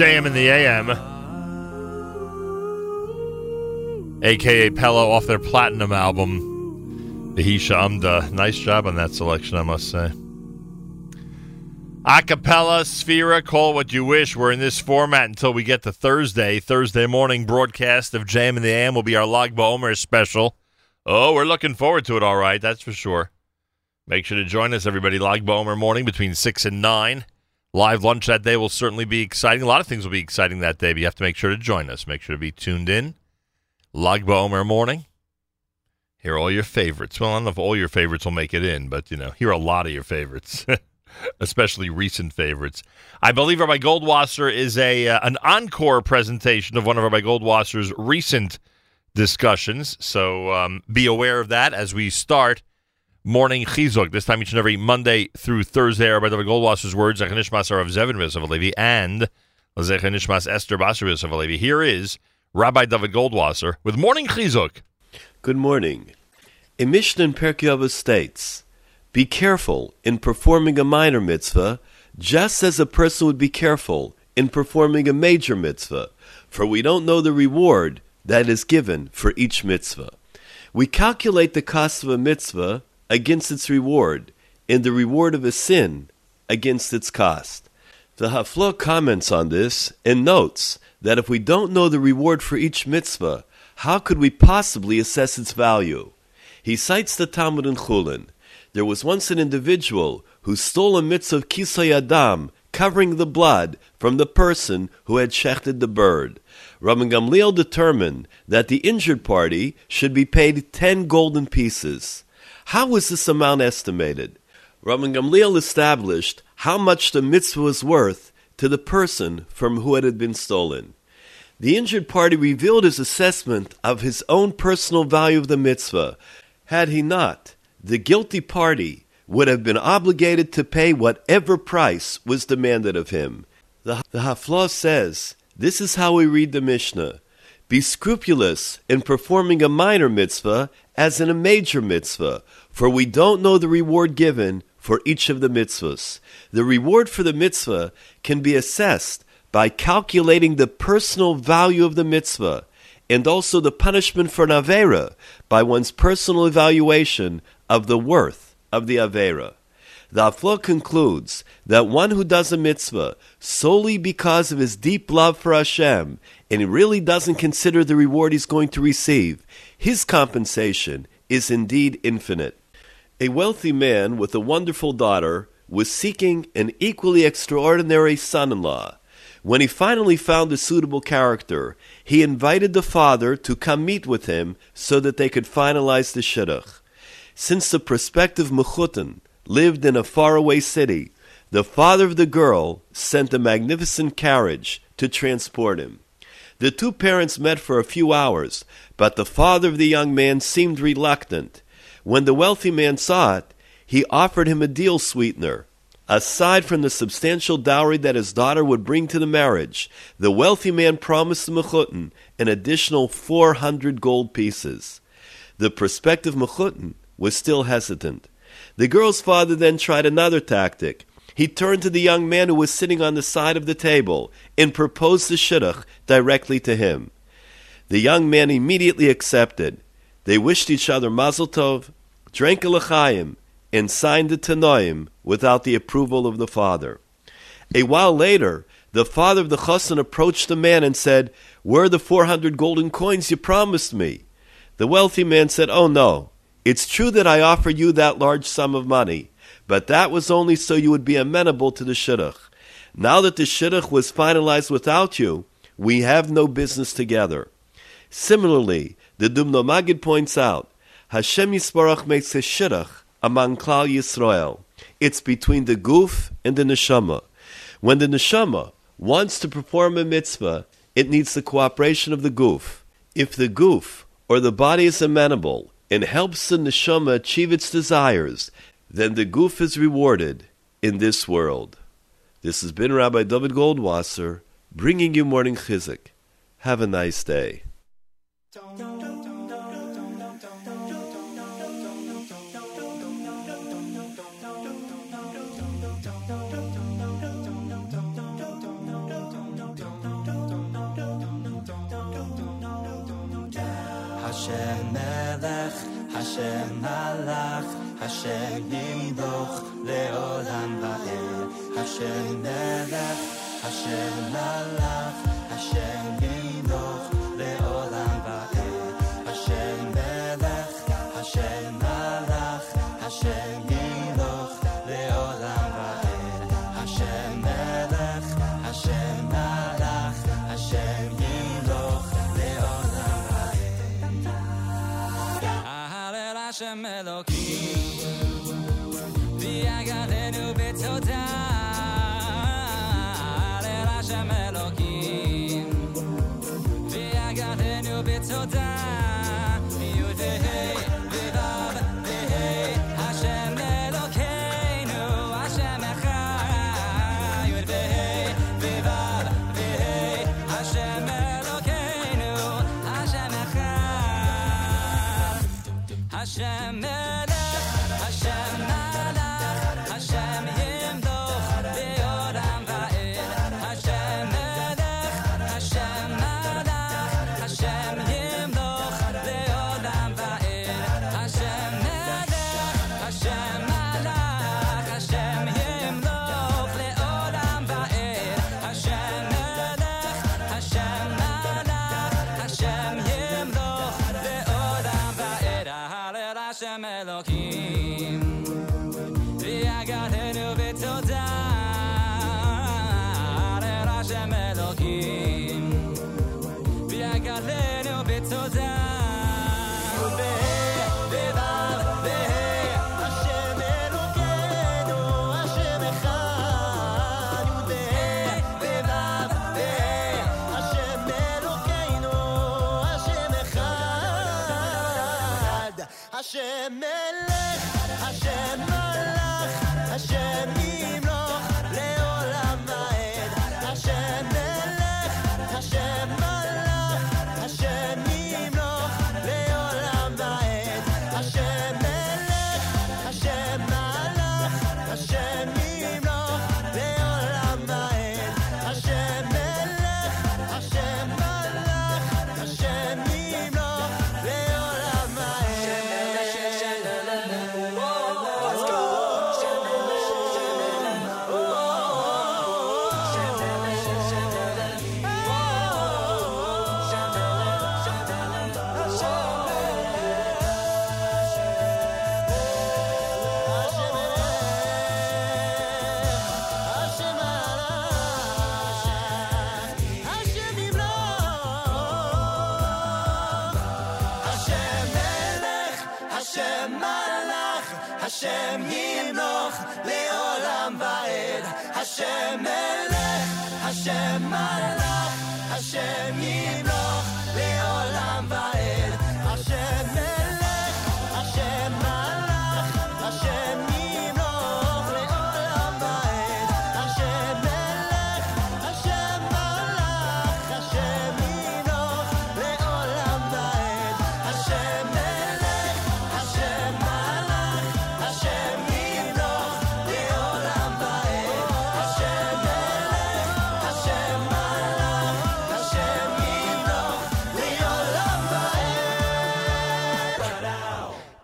JM in the AM, aka Pello, off their platinum album, the Hisha Amda. Nice job on that selection, I must say. Acapella, Sefira, call what you wish. We're in this format until we get to Thursday. Thursday morning broadcast of JM and the AM will be our Lag Omer special. Oh, we're looking forward to it, all right, that's for sure. Make sure to join us, everybody, Lag Omer morning between 6 and 9. Live lunch that day will certainly be exciting. A lot of things will be exciting that day, but you have to make sure to join us. Make sure to be tuned in. Lag BaOmer morning. Hear all your favorites. Well, I don't know if all your favorites will make it in, but you know, hear a lot of your favorites, <laughs> especially recent favorites. I believe Rabbi Goldwasser is a uh, an encore presentation of one of Rabbi Goldwasser's recent discussions. So um, be aware of that as we start morning chizuk. This time each and every Monday through Thursday, Rabbi David Goldwasser's words, Zechanishmas of Zevin B'Yosef Levi, and Zechanishmas Esther Basar B'Yosef Levi. Here is Rabbi David Goldwasser with morning chizuk. Good morning. A Mishnah in Pirkei Avos states, "Be careful in performing a minor mitzvah, just as a person would be careful in performing a major mitzvah, for we don't know the reward that is given for each mitzvah. We calculate the cost of a mitzvah against its reward, and the reward of a sin against its cost." The Hafla comments on this and notes that if we don't know the reward for each mitzvah, how could we possibly assess its value? He cites the Talmud in Chulin. There was once an individual who stole a mitzvah of kisui hadam, covering the blood from the person who had shechted the bird. Rabban Gamliel determined that the injured party should be paid ten golden pieces. How was this amount estimated? Rabban Gamliel established how much the mitzvah was worth to the person from whom it had been stolen. The injured party revealed his assessment of his own personal value of the mitzvah. Had he not, the guilty party would have been obligated to pay whatever price was demanded of him. The, the Haflah says, This is how we read the Mishnah. Be scrupulous in performing a minor mitzvah as in a major mitzvah, for we don't know the reward given for each of the mitzvahs. The reward for the mitzvah can be assessed by calculating the personal value of the mitzvah and also the punishment for an Avera by one's personal evaluation of the worth of the Avera. The Aflo concludes that one who does a mitzvah solely because of his deep love for Hashem and he really doesn't consider the reward he's going to receive, his compensation is indeed infinite. A wealthy man with a wonderful daughter was seeking an equally extraordinary son in law. When he finally found a suitable character, he invited the father to come meet with him so that they could finalize the shidduch. Since the prospective mechutin lived in a faraway city, the father of the girl sent a magnificent carriage to transport him. The two parents met for a few hours, but the father of the young man seemed reluctant. When the wealthy man saw it, he offered him a deal sweetener. Aside from the substantial dowry that his daughter would bring to the marriage, the wealthy man promised the Mechutin an additional 400 gold pieces. The prospective Mechutin was still hesitant. The girl's father then tried another tactic. He turned to the young man who was sitting on the side of the table and proposed the shidduch directly to him. The young man immediately accepted. They wished each other mazel tov, drank a l'chaim, and signed the tanoim without the approval of the father. A while later, the father of the chassan approached the man and said, Where are the four hundred golden coins you promised me? The wealthy man said, Oh no, it's true that I offered you that large sum of money, but that was only so you would be amenable to the shidduch. Now that the shidduch was finalized without you, we have no business together. Similarly, the Dubno Magid points out, Hashem Yisbarach makes a shidduch among Klal Yisrael. It's between the goof and the neshama. When the neshama wants to perform a mitzvah, it needs the cooperation of the goof. If the goof or the body is amenable and helps the neshama achieve its desires, then the goof is rewarded in this world. This has been Rabbi David Goldwasser bringing you morning chizuk. Have a nice day. Hashem Melech, Hashem Malach, Hashem Yimloch, Leolam Va'ed. Hashem Melech, Hashem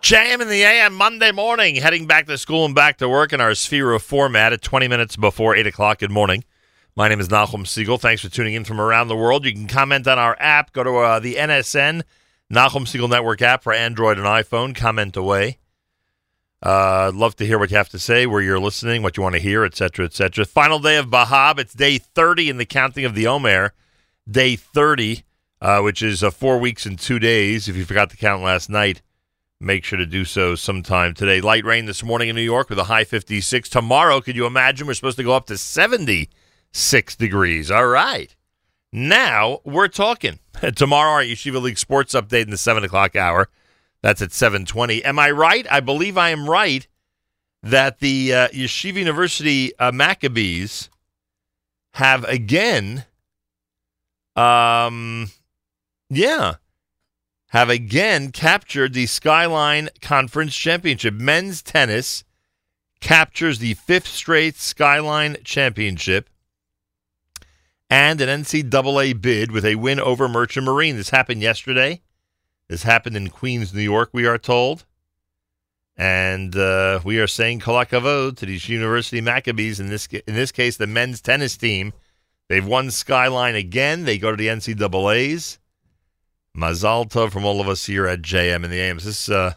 JM in the AM Monday morning, heading back to school and back to work in our Sefira format at 20 minutes before 8 o'clock. Good morning. My name is Nachum Segal. Thanks for tuning in from around the world. You can comment on our app. Go to uh, the NSN, Nachum Segal Network app for Android and iPhone. Comment away. Uh, love to hear what you have to say, where you're listening, what you want to hear, etc., etc. Final day of Bahab. It's day 30 in the counting of the Omer. Day 30, uh, which is uh, four weeks and two days. If you forgot to count last night, make sure to do so sometime today. Light rain this morning in New York with a high 56. Tomorrow, could you imagine? We're supposed to go up to 76 degrees. All right. Now we're talking. <laughs> Tomorrow, our Yeshiva League Sports Update in the 7 o'clock hour. That's at 720. Am I right? I believe I am right that the uh, Yeshiva University uh, Maccabees have again, um, yeah, have again captured the Skyline Conference Championship. Men's tennis captures the fifth straight Skyline Championship and an NCAA bid with a win over Merchant Marine. This happened yesterday. This happened in Queens, New York, we are told. And uh, we are saying kol hakavod to these University Maccabees. In this in this case, the men's tennis team. They've won Skyline again. They go to the NCAA's. Mazal tov from all of us here at JM in the AMs. This, uh,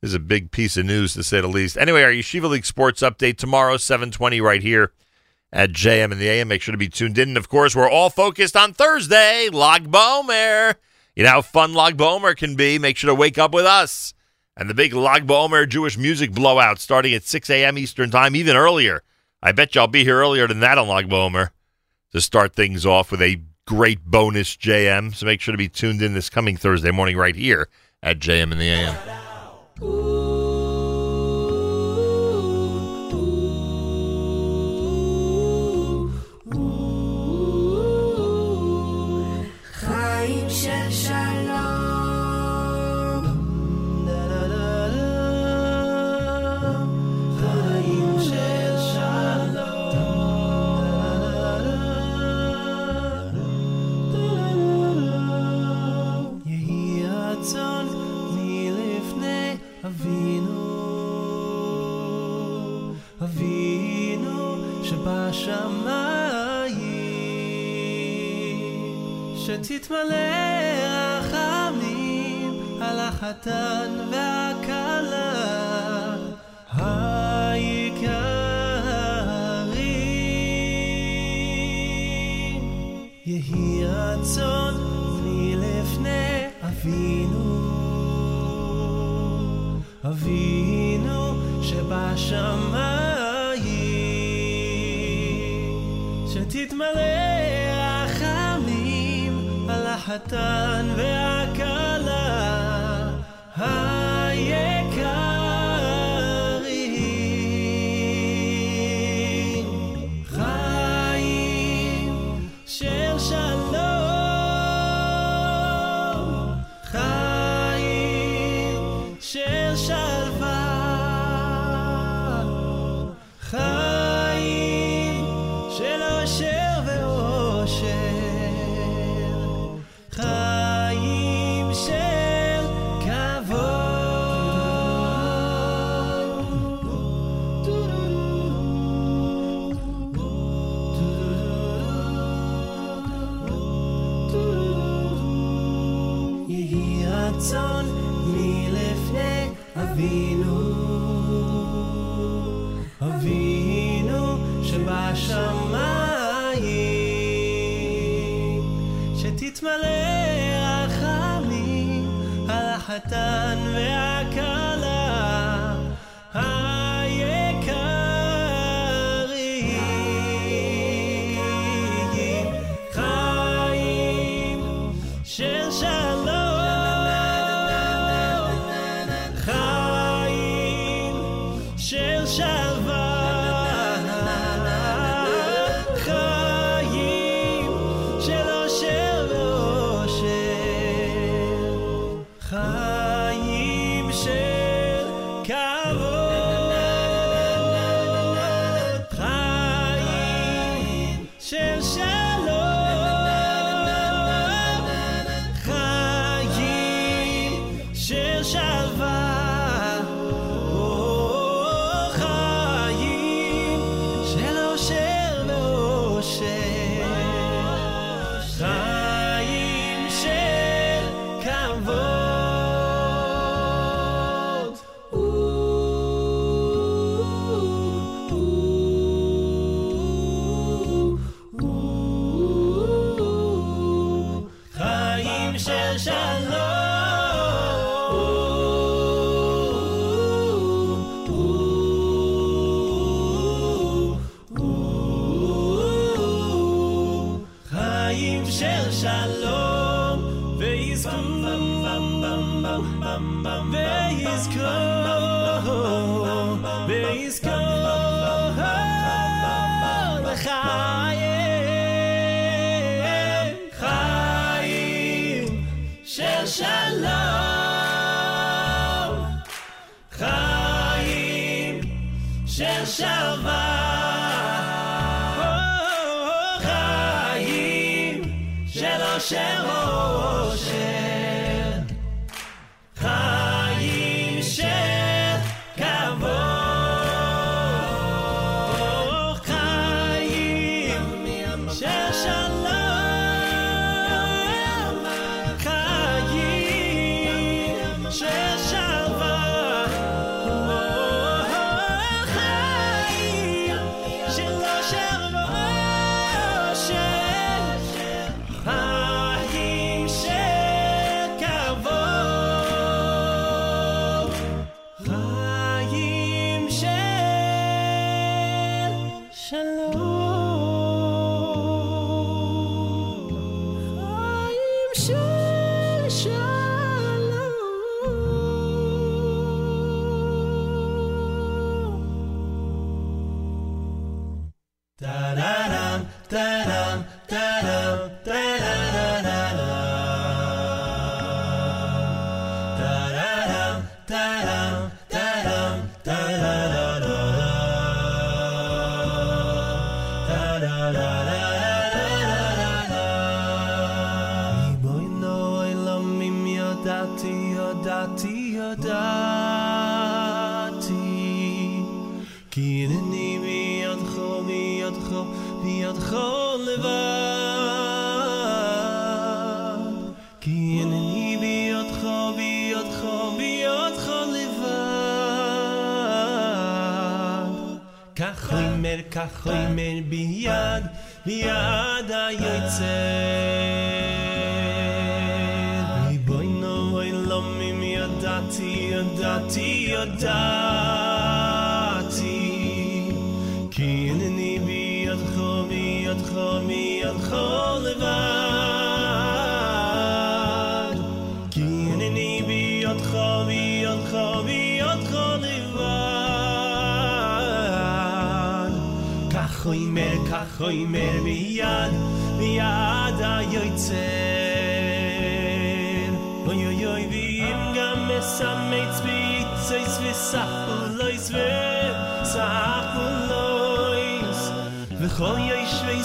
this is a big piece of news, to say the least. Anyway, our Yeshiva League Sports Update tomorrow, 720 right here at JM in the AM. Make sure to be tuned in. And, of course, we're all focused on Thursday, Lag BaOmer. You know how fun Lag BaOmer can be. Make sure to wake up with us. And the big Lag BaOmer Jewish music blowout starting at 6 a.m. Eastern Time, even earlier. I bet you I'll be here earlier than that on Lag BaOmer to start things off with a great bonus JM. So make sure to be tuned in this coming Thursday morning right here at JM in the AM. שתתמלא רחמים על החתן והכלה היקרים. יהי רצון מלפני אבינו, אבינו שבשמיים, שתתמלא החתן והכ... da da da כך חיימן ביד, ליד היוצא. oi mer mi yad mi a yoytze oi oi oi vi im gam mes a mit zwi zwi zwi sa yoy shvei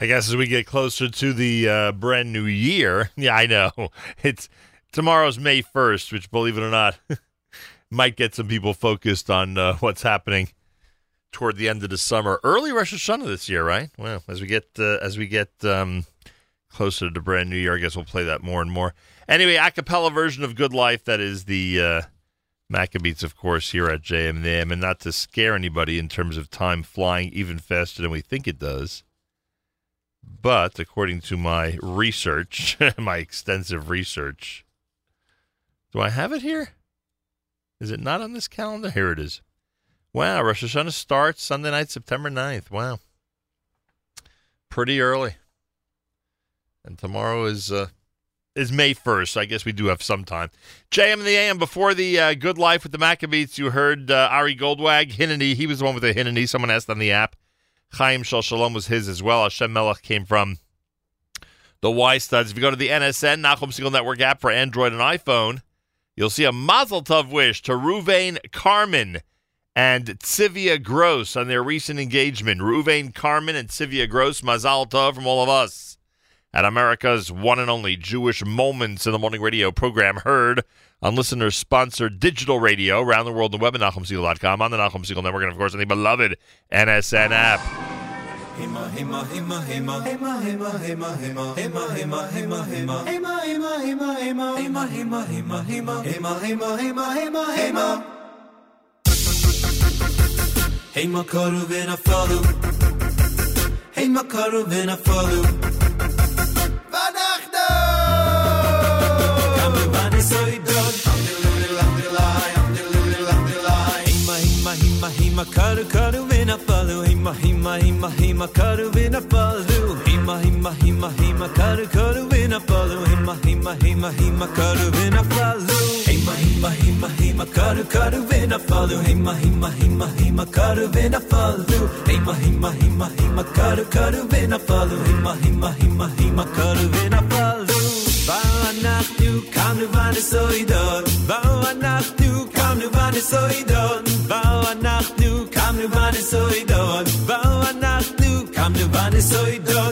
I guess as we get closer to the uh, brand new year, <laughs> yeah, I know <laughs> it's tomorrow's May first, which, believe it or not, <laughs> might get some people focused on uh, what's happening toward the end of the summer. Early Rosh Hashanah this year, right? Well, as we get uh, as we get um, closer to brand new year, I guess we'll play that more and more. Anyway, a cappella version of "Good Life" that is the uh, Maccabees, of course, here at JMM, and not to scare anybody in terms of time flying even faster than we think it does. But according to my research, <laughs> my extensive research, do I have it here? Is it not on this calendar? Here it is. Wow, Rosh Hashanah starts Sunday night, September 9th. Wow. Pretty early. And tomorrow is uh, is May 1st. So I guess we do have some time. JM and the AM, before the uh, Good Life with the Maccabees, you heard uh, Ari Goldwag, Hineni. He was the one with the Hineni. Someone asked on the app. Chaim Shal Shalom was his as well. Hashem Melech came from the Y Studs. If you go to the NSN, Nachum Segal Network app for Android and iPhone, you'll see a Mazel Tov wish to Ruvain Carmen and Tzivia Gross on their recent engagement. Ruvain Carmen and Tzivia Gross, Mazel Tov from all of us at America's one and only Jewish Moments in the Morning radio program heard on listener sponsored digital radio around the world, the web at NachumSegal.com, on the Nachum Segal Network, and of course on the beloved NSN app. Hey, my cuddle, when I follow. Hey, my cuddle, when I follow. hima karu karu vena palu hima hima hima hima karu vena palu hima hima hima hima karu karu vena palu hima hima hima hima karu vena palu hima hima hima hima karu karu vena palu hima hima hima hima karu vena palu hima hima hima hima karu karu vena palu hima hima hima hima karu vena palu ואנחנו קמנו בנסוידון, באו אנחנו קמנו בנסוידון, באו אנחנו קמנו בנסוידון, באו אנחנו קמנו בנסוידון,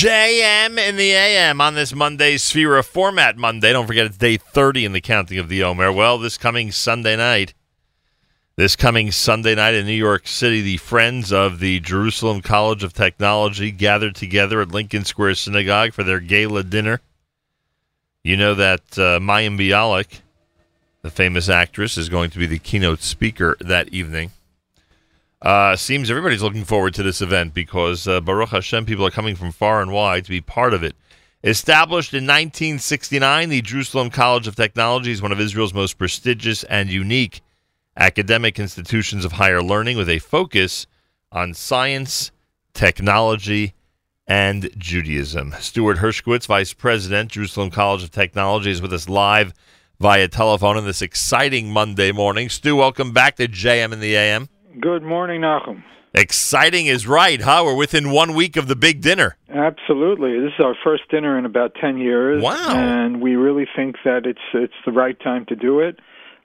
JM in the AM on this Monday, Sefira Format Monday. Don't forget it's day 30 in the counting of the Omer. Well, this coming Sunday night, this coming Sunday night in New York City, the Friends of the Jerusalem College of Technology gathered together at Lincoln Square Synagogue for their gala dinner. You know that uh, Mayim Bialik, the famous actress, is going to be the keynote speaker that evening. Uh, seems everybody's looking forward to this event because uh, Baruch Hashem, people are coming from far and wide to be part of it. Established in 1969, the Jerusalem College of Technology is one of Israel's most prestigious and unique academic institutions of higher learning with a focus on science, technology, and Judaism. Stuart Hershkowitz, Vice President, Jerusalem College of Technology, is with us live via telephone on this exciting Monday morning. Stu, welcome back to JM in the AM. Good morning, Nachum. Exciting is right, huh? We're within one week of the big dinner. Absolutely. This is our first dinner in about 10 years. Wow. And we really think that it's it's the right time to do it.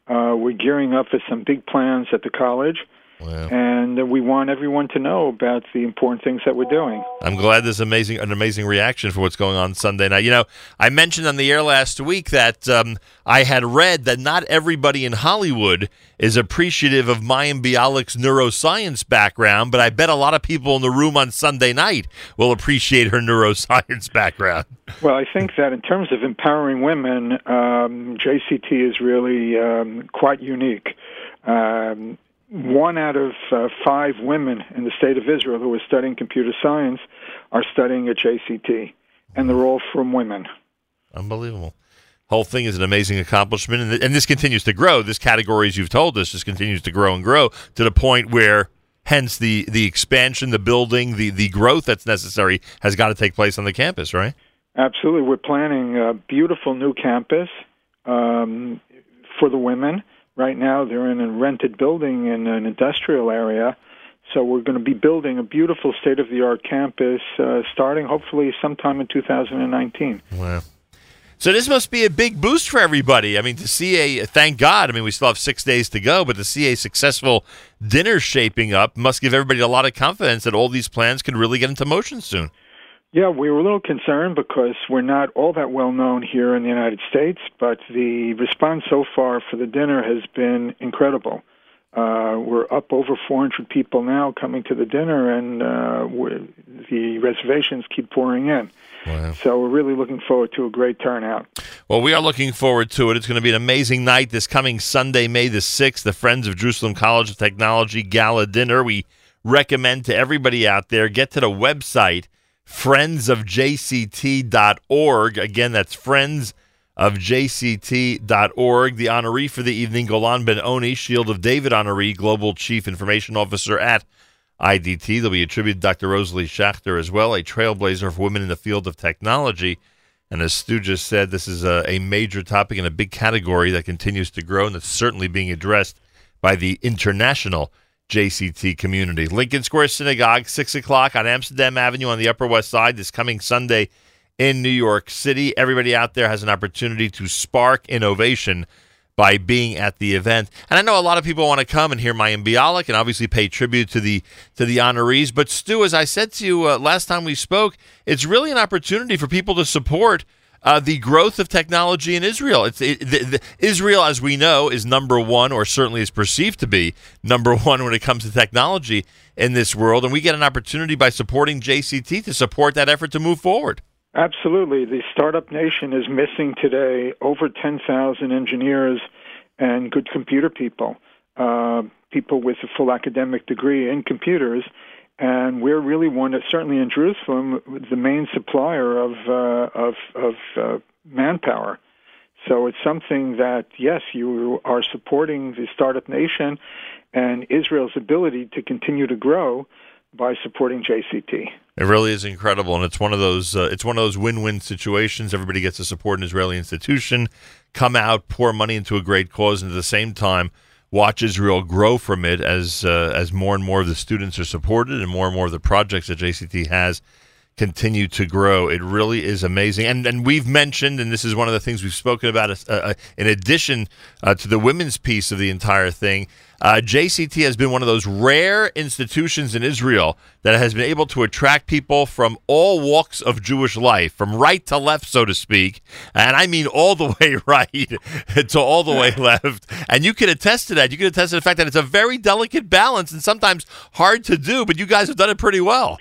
Uh, we're gearing up for some big plans at the college. And uh, we want everyone to know about the important things that we're doing. I'm glad there's amazing an amazing reaction for what's going on Sunday night. You know, I mentioned on the air last week that um, I had read that not everybody in Hollywood is appreciative of Mayim Bialik's neuroscience background, but I bet a lot of people in the room on Sunday night will appreciate her <laughs> neuroscience background. Well, I think that in terms of empowering women, um, JCT is really um, quite unique. Um, one out of uh, five women in the state of Israel who are studying computer science are studying at JCT, and they're all from women. Unbelievable. Whole thing is an amazing accomplishment, and, th- and this continues to grow. This category, as you've told us, just continues to grow and grow to the point where, hence, the the expansion, the building, the the growth that's necessary has got to take place on the campus, right? Absolutely. We're planning a beautiful new campus um, for the women. Right now, they're in a rented building in an industrial area. So we're going to be building a beautiful state of the art campus uh, starting hopefully sometime in 2019. Wow. So this must be a big boost for everybody. I mean, to see a thank God. I mean, we still have six days to go, but to see a successful dinner shaping up must give everybody a lot of confidence that all these plans can really get into motion soon. Yeah, we were a little concerned because we're not all that well known here in the United States, but the response so far for the dinner has been incredible. Uh, we're up over 400 people now coming to the dinner, and uh, the reservations keep pouring in. So we're really looking forward to a great turnout. Well, we are looking forward to it. It's going to be an amazing night this coming Sunday, May the 6th, the Friends of Jerusalem College of Technology Gala Dinner. We recommend to everybody out there get to the website friendsofjct.org. Again, that's friendsofjct.org. The honoree for the evening, Golan Ben Oni, Shield of David honoree, Global Chief Information Officer at IDT. There'll be a tribute to Dr. Rosalie Schachter as well, a trailblazer for women in the field of technology. And as Stu just said, this is a, a major topic and a big category that continues to grow and that's certainly being addressed by the international JCT community. Lincoln Square Synagogue, 6 o'clock on Amsterdam Avenue on the Upper West Side this coming Sunday in New York City. Everybody out there has an opportunity to spark innovation by being at the event. And I know a lot of people want to come and hear Mayim Bialik and obviously pay tribute to the to the honorees. But Stu, as I said to you uh, last time we spoke, it's really an opportunity for people to support uh, the growth of technology in Israel. It's it, the, the, Israel, as we know, is number one, or certainly is perceived to be number <laughs> one when it comes to technology in this world, and we get an opportunity by supporting JCT to support that effort to move forward. Absolutely. The startup nation is missing today over 10,000 engineers and good computer people, uh, people with a full academic degree in computers. And we're really one, certainly in Jerusalem, the main supplier of, uh, of, of uh, manpower. So it's something that, yes, you are supporting the startup nation and Israel's ability to continue to grow by supporting JCT. It really is incredible, and it's one of those uh, it's one of those win-win situations. Everybody gets to support an Israeli institution, come out, pour money into a great cause, and at the same time watch Israel grow from it as uh, as more and more of the students are supported and more and more of the projects that JCT has continue to grow. It really is amazing. And and we've mentioned, and this is one of the things we've spoken about, uh, uh, in addition uh, to the women's piece of the entire thing, uh, JCT has been one of those rare institutions in Israel that has been able to attract people from all walks of Jewish life, from right to left, so to speak. And I mean all the <laughs> way right to all the way <laughs> left. And you can attest to that. You can attest to the fact that it's a very delicate balance and sometimes hard to do, but you guys have done it pretty well.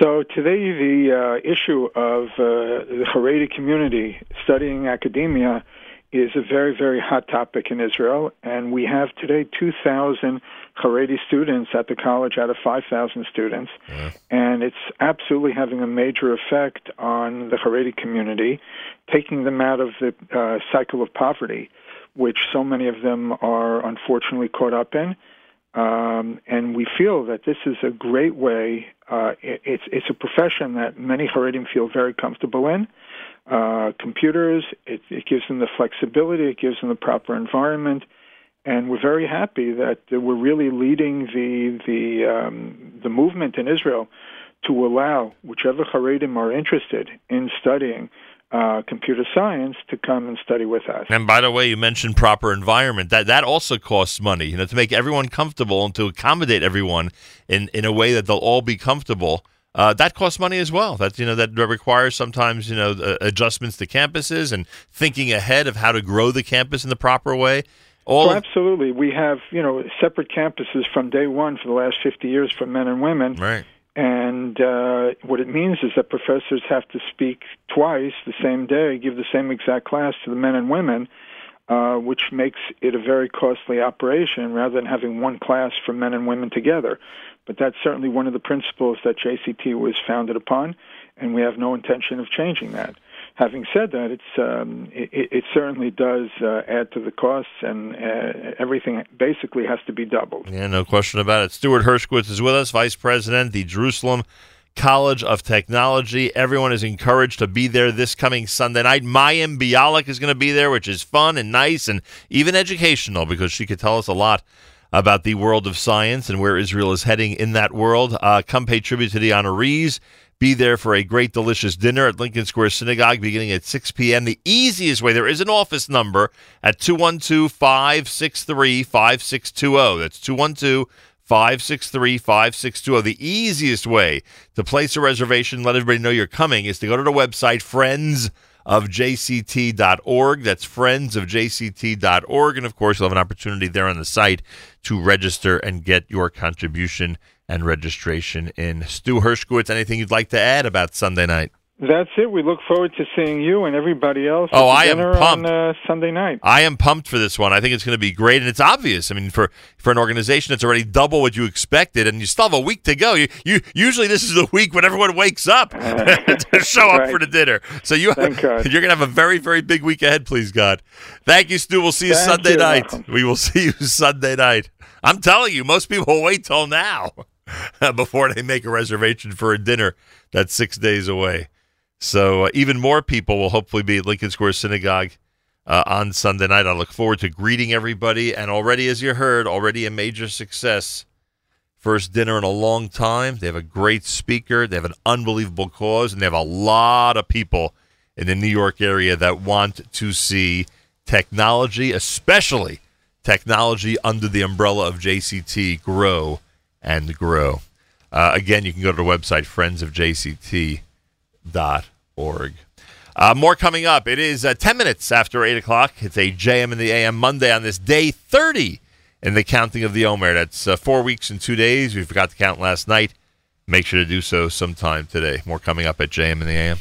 So today, the uh, issue of uh, the Haredi community studying academia is a very, very hot topic in Israel, and we have today 2,000 Haredi students at the college out of 5,000 students, yeah. and it's absolutely having a major effect on the Haredi community, taking them out of the uh, cycle of poverty, which so many of them are unfortunately caught up in. Um, and we feel that this is a great way. Uh, it, it's it's a profession that many Haredim feel very comfortable in. Uh, computers, it, it gives them the flexibility, it gives them the proper environment, and we're very happy that we're really leading the the um, the movement in Israel to allow whichever Haredim are interested in studying uh, computer science to come and study with us. And by the way, you mentioned proper environment. That that also costs money. You know, to make everyone comfortable and to accommodate everyone in in a way that they'll all be comfortable. Uh, that costs money as well. That you know that requires sometimes you know uh, adjustments to campuses and thinking ahead of how to grow the campus in the proper way. All oh, absolutely. We have you know separate campuses from day one for the last fifty years for men and women. Right. And uh, what it means is that professors have to speak twice the same day, give the same exact class to the men and women, uh, which makes it a very costly operation rather than having one class for men and women together. But that's certainly one of the principles that JCT was founded upon, and we have no intention of changing that having said that, it's um, it, it, certainly does uh, add to the costs, and uh, everything basically has to be doubled. Yeah, no question about it. Stuart Hershkowitz is with us, Vice President, the Jerusalem College of Technology. Everyone is encouraged to be there this coming Sunday night. Mayim Bialik is going to be there, which is fun and nice and even educational because she could tell us a lot about the world of science and where Israel is heading in that world. Uh, come pay tribute to the honorees. Be there for a great, delicious dinner at Lincoln Square Synagogue beginning at 6 p.m. The easiest way, there is an office number at 212 563 5620. That's 212 563 5620. The easiest way to place a reservation, let everybody know you're coming, is to go to the website friendsofjct.org. That's friendsofjct.org. And of course, you'll have an opportunity there on the site to register and get your contribution and registration in. Stu Hershkowitz, anything you'd like to add about Sunday night? That's it. We look forward to seeing you and everybody else. Oh, I am pumped. On, uh, Sunday night. I am pumped for this one. I think it's going to be great, and it's obvious. I mean, for for an organization that's already double what you expected, and you still have a week to go. You, you usually this is the week when everyone wakes up <laughs> to show up right. for the dinner. So you <laughs> you're going to have a very very big week ahead. Please God. Thank you, Stu. We'll see you Thank Sunday you, night. Malcolm. We will <laughs> see you Sunday night. I'm telling you, most people wait till now <laughs> before they make a reservation for a dinner that's six days away. So uh, even more people will hopefully be at Lincoln Square Synagogue uh, on Sunday night. I look forward to greeting everybody. And already, as you heard, already a major success First dinner in a long time. They have a great speaker. They have an unbelievable cause, and they have a lot of people in the New York area that want to see technology, especially technology under the umbrella of JCT, grow and grow. Uh, again, you can go to the website friendsofjct.org. Uh, more coming up. It is uh, 10 minutes after 8 o'clock. It's a JM in the AM Monday on this day 30 in the counting of the Omer. That's uh, four weeks and two days. We forgot to count last night. Make sure to do so sometime today. More coming up at JM in the AM.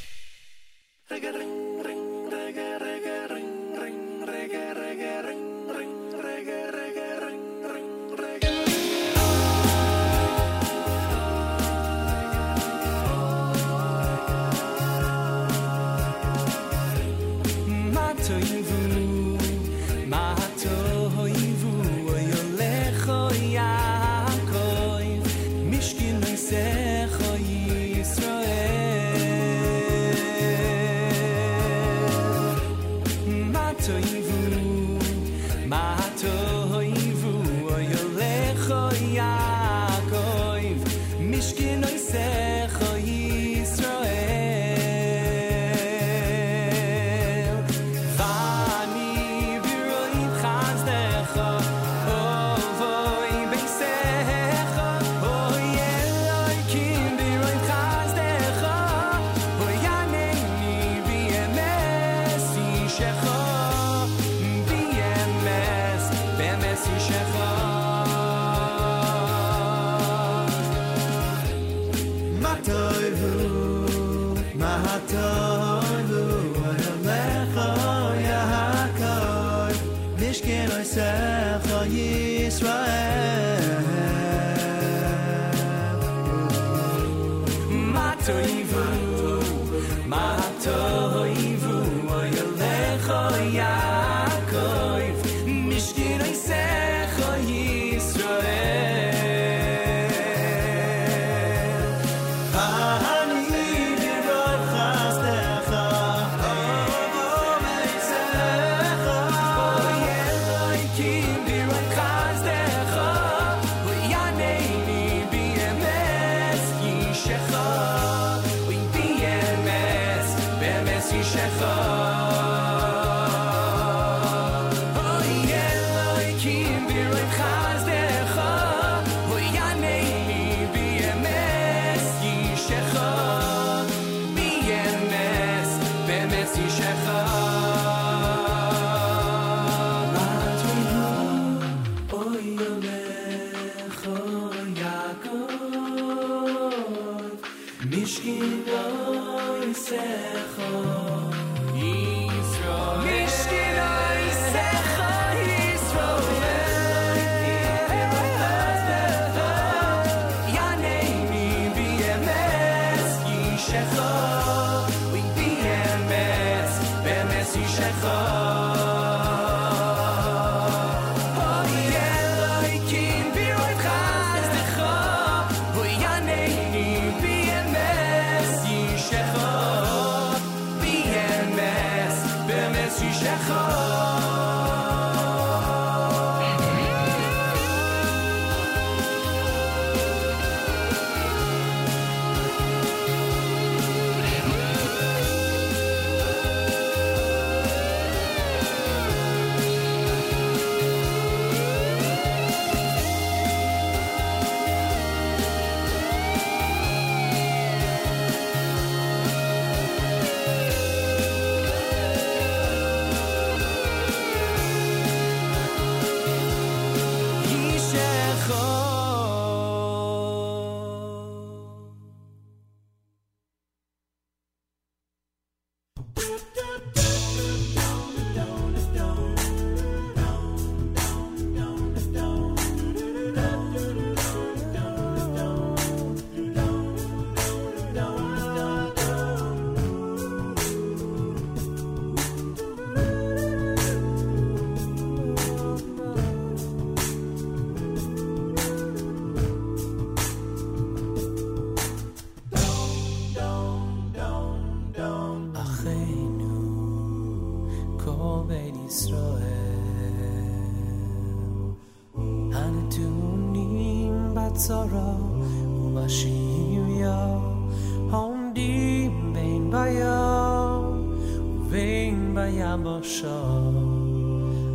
bayabasha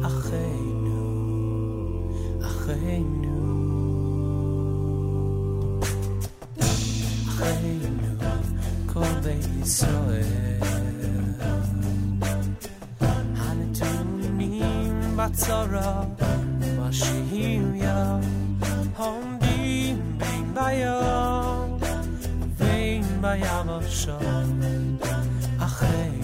Acheinu, Acheinu Acheinu, kol beit Yisrael הנתונים בצרה ומשאיר עומדים בין בים ובין ביבשה אחינו, אחינו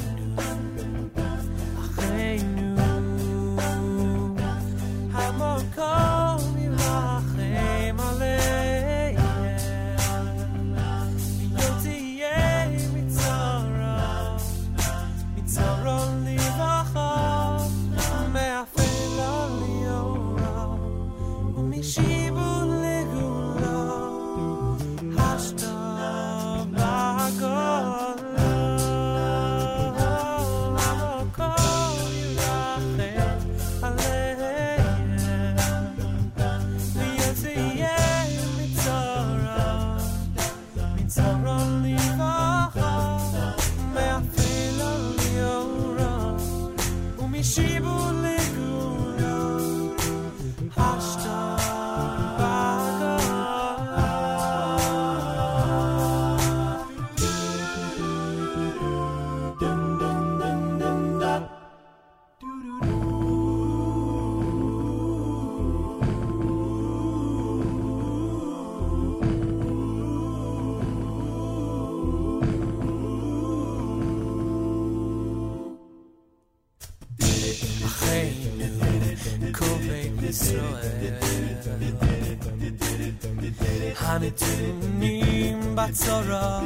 הנתונים בצרה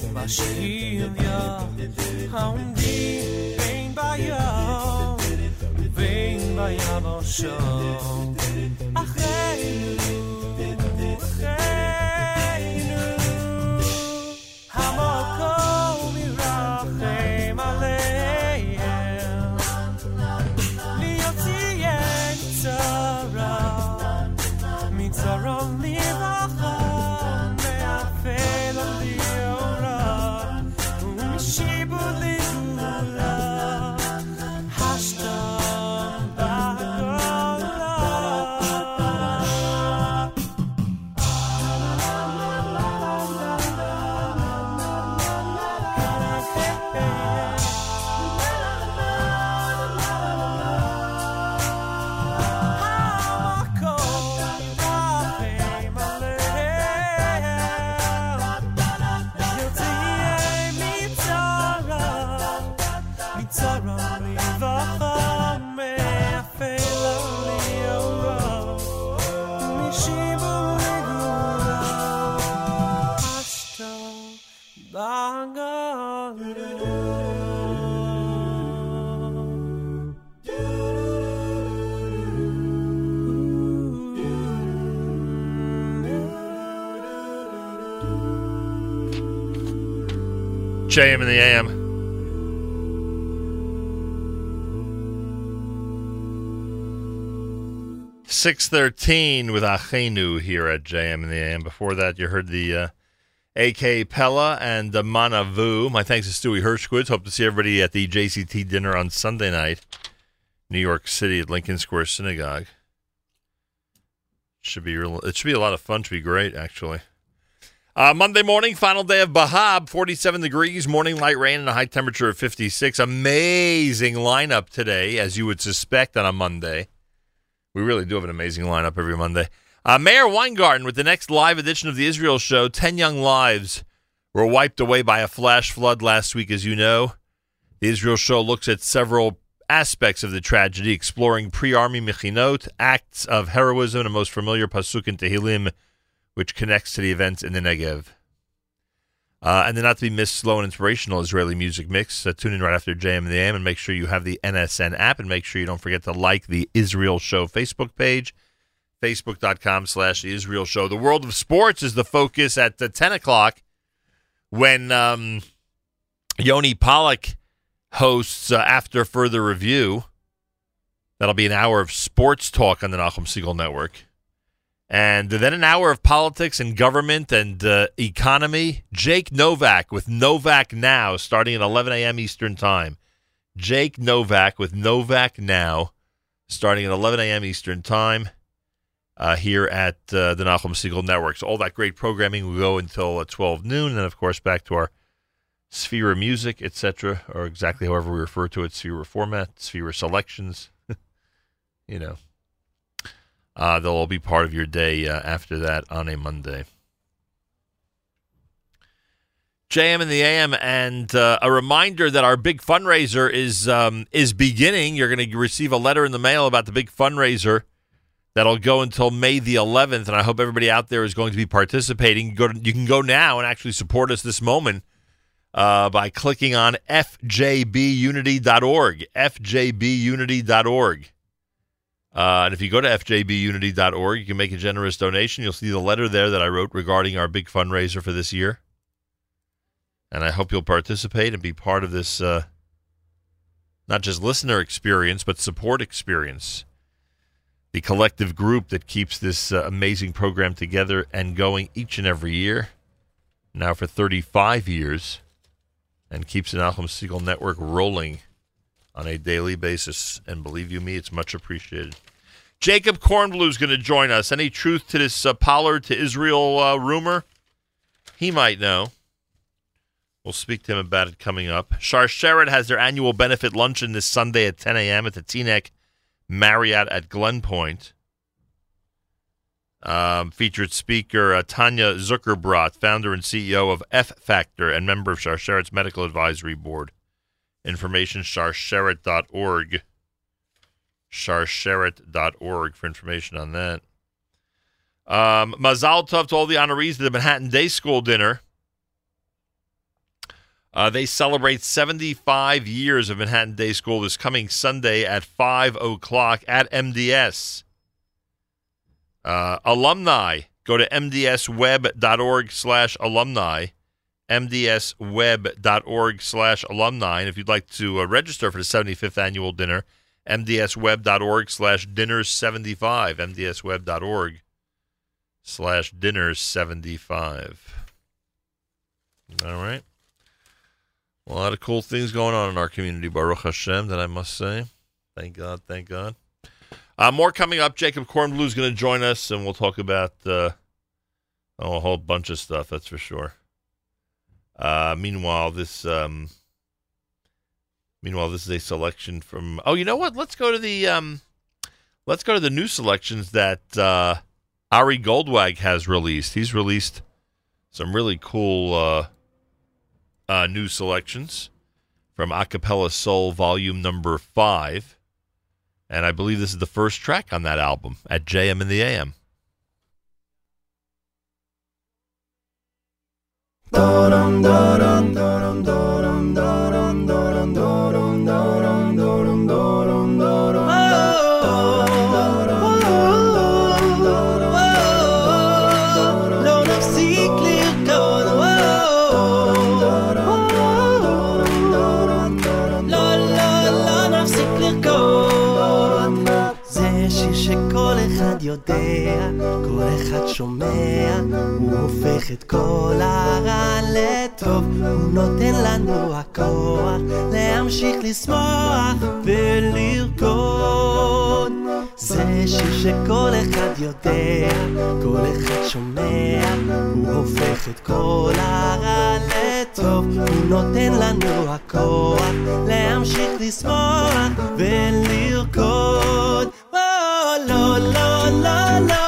ובשיליה, העומדים בין בים ובין ביבשה. אחינו, אחינו, JM in the AM. Six thirteen with Achenu here at JM in the AM. Before that, you heard the uh, AK Pella and the Manavu. My thanks to Stewie Hershkowitz. Hope to see everybody at the JCT dinner on Sunday night, New York City at Lincoln Square Synagogue. Should be real. It should be a lot of fun. Should be great, actually. Uh, Monday morning, final day of Bahab, 47 degrees, morning light rain, and a high temperature of 56. Amazing lineup today, as you would suspect on a Monday. We really do have an amazing lineup every Monday. Uh, Meir Weingarten with the next live edition of the Israel Show. 10 young lives were wiped away by a flash flood last week, as you know. The Israel Show looks at several aspects of the tragedy, exploring pre army mechinot, acts of heroism, and a most familiar pasuk in Tehillim which connects to the events in the Negev. Uh, and then not to be missed, slow and inspirational Israeli music mix. Uh, tune in right after JM and the AM and make sure you have the NSN app and make sure you don't forget to like the Israel Show Facebook page, facebook.com slash Israel Show. The world of sports is the focus at the 10 o'clock when um, Yoni Pollock hosts uh, After Further Review. That'll be an hour of sports talk on the Nachum Segal Network. And then an hour of politics and government and uh, economy. Jake Novak with Novak Now, starting at 11 a.m. Eastern Time. Jake Novak with Novak Now, starting at 11 a.m. Eastern Time uh, here at uh, the Nachum Segal Network. So all that great programming will go until uh, 12 noon. And of course, back to our Sefira of music, etc., or exactly however we refer to it, Sefira format, Sefira selections. <laughs> you know. Uh, they'll all be part of your day uh, after that on a Monday. JM in the AM, and uh, a reminder that our big fundraiser is um, is beginning. You're going to receive a letter in the mail about the big fundraiser that'll go until May the 11th, and I hope everybody out there is going to be participating. You, go to, you can go now and actually support us this moment uh, by clicking on fjbunity.org. fjbunity.org. Uh, and if you go to fjbunity.org, you can make a generous donation. You'll see the letter there that I wrote regarding our big fundraiser for this year. And I hope you'll participate and be part of this uh, not just listener experience, but support experience. The collective group that keeps this uh, amazing program together and going each and every year, now for 35 years, and keeps the Nachum Segal Network rolling on a daily basis. And believe you me, it's much appreciated. Jacob Kornbluh is going to join us. Any truth to this uh, Pollard to Israel uh, rumor? He might know. We'll speak to him about it coming up. Sharsheret has their annual benefit luncheon this Sunday at 10 a.m. at the Teaneck Marriott at Glen Point. Um, featured speaker uh, Tanya Zuckerbrot, founder and CEO of F Factor and member of Sharsheret's medical advisory board. Information sharsheret.org. Sharsheret.org for information on that. Um, Mazal Tov to all the honorees of the Manhattan Day School dinner. Uh, they celebrate 75 years of Manhattan Day School this coming Sunday at 5 o'clock at MDS. Uh, alumni, go to mdsweb.org slash alumni, mdsweb.org slash alumni. And if you'd like to uh, register for the 75th annual dinner, mdsweb.org slash dinners 75, mdsweb.org slash dinners 75. All right. A lot of cool things going on in our community, Baruch Hashem, that I must say. Thank God, thank God. Uh, more coming up. Jacob Kornbluh is going to join us, and we'll talk about uh, oh, a whole bunch of stuff, that's for sure. Uh, meanwhile, this um, meanwhile this is a selection from. Oh, you know what? Let's go to the um, let's go to the new selections that uh, Ari Goldwag has released. He's released some really cool uh, uh, new selections from Acapella Soul Volume Number Five, and I believe this is the first track on that album at JM in the AM. da dum da dum da dum שומע, הוא הופך את כל הרע לטוב, הוא נותן לנו הכוח להמשיך לשמוח ולרקוד. זה שיר שכל אחד יודע, כל אחד שומע, הוא הופך את כל הרע לטוב, הוא נותן לנו הכוח להמשיך לשמוח ולרקוד. לא, לא, לא, לא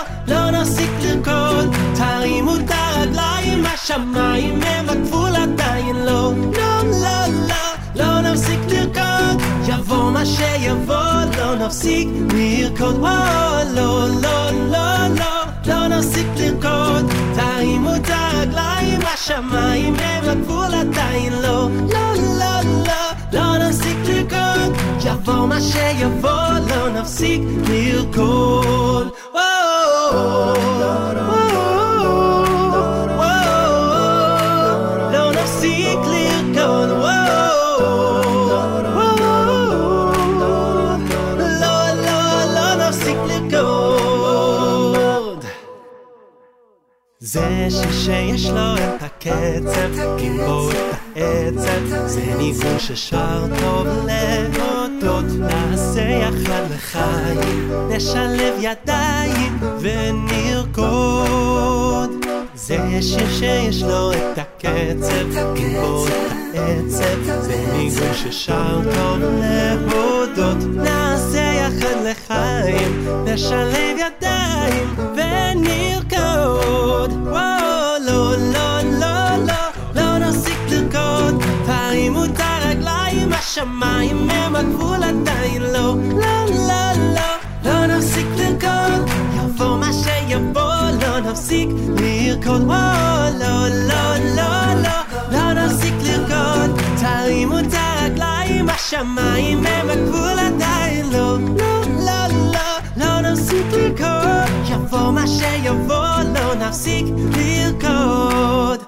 הרגליים, השמיים הם הגבול עדיין לא. לא, לא, לא, לא נפסיק לרקוד, יבוא מה שיבוא, לא נפסיק לרקוד. או, לא, לא, לא, לא, לא נפסיק לרקוד, תרימו את הרגליים, השמיים הם הגבול עדיין לא. לא, לא, לא, לא נפסיק לרקוד, יבוא מה שיבוא, לא נפסיק לרקוד. או, זה ששיש לו את הקצב, גיבור את העצב, זה ניגון ששר טוב להודות, נעשה יחד לחיים, נשלב ידיים ונרקוד. זה שיר שיש לו את הקצב, גיבור את העצב, זה ניגון ששר טוב להודות, נעשה יחד לחיים, נשלב ידיים ונרקוד. וואו, לא, לא, לא, לא, לא נפסיק לרקוד, תרימו את הרגליים, השמיים הם הגבול עדיין לא, לא, לא, לא, לא נפסיק לרקוד, יבוא מה שיבוא, לא נפסיק לרקוד, וואו, לא, לא, לא, לא, לא נפסיק לרקוד, תרימו את הרגליים, השמיים הם הגבול עדיין לא, לא, לא, לא נפסיק לרקוד, יבוא מה שיבוא, לא נפסיק לרקוד.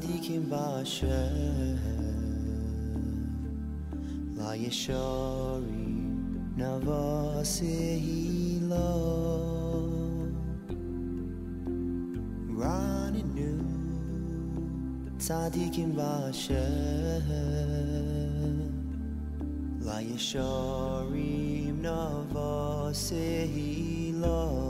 tzadikim b'asher la yeshori navasehilo running new tzadikim b'asher la yeshorim navasehilo running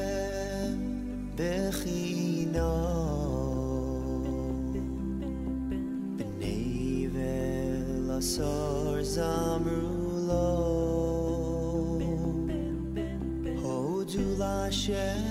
zamrulo. Oh, July share.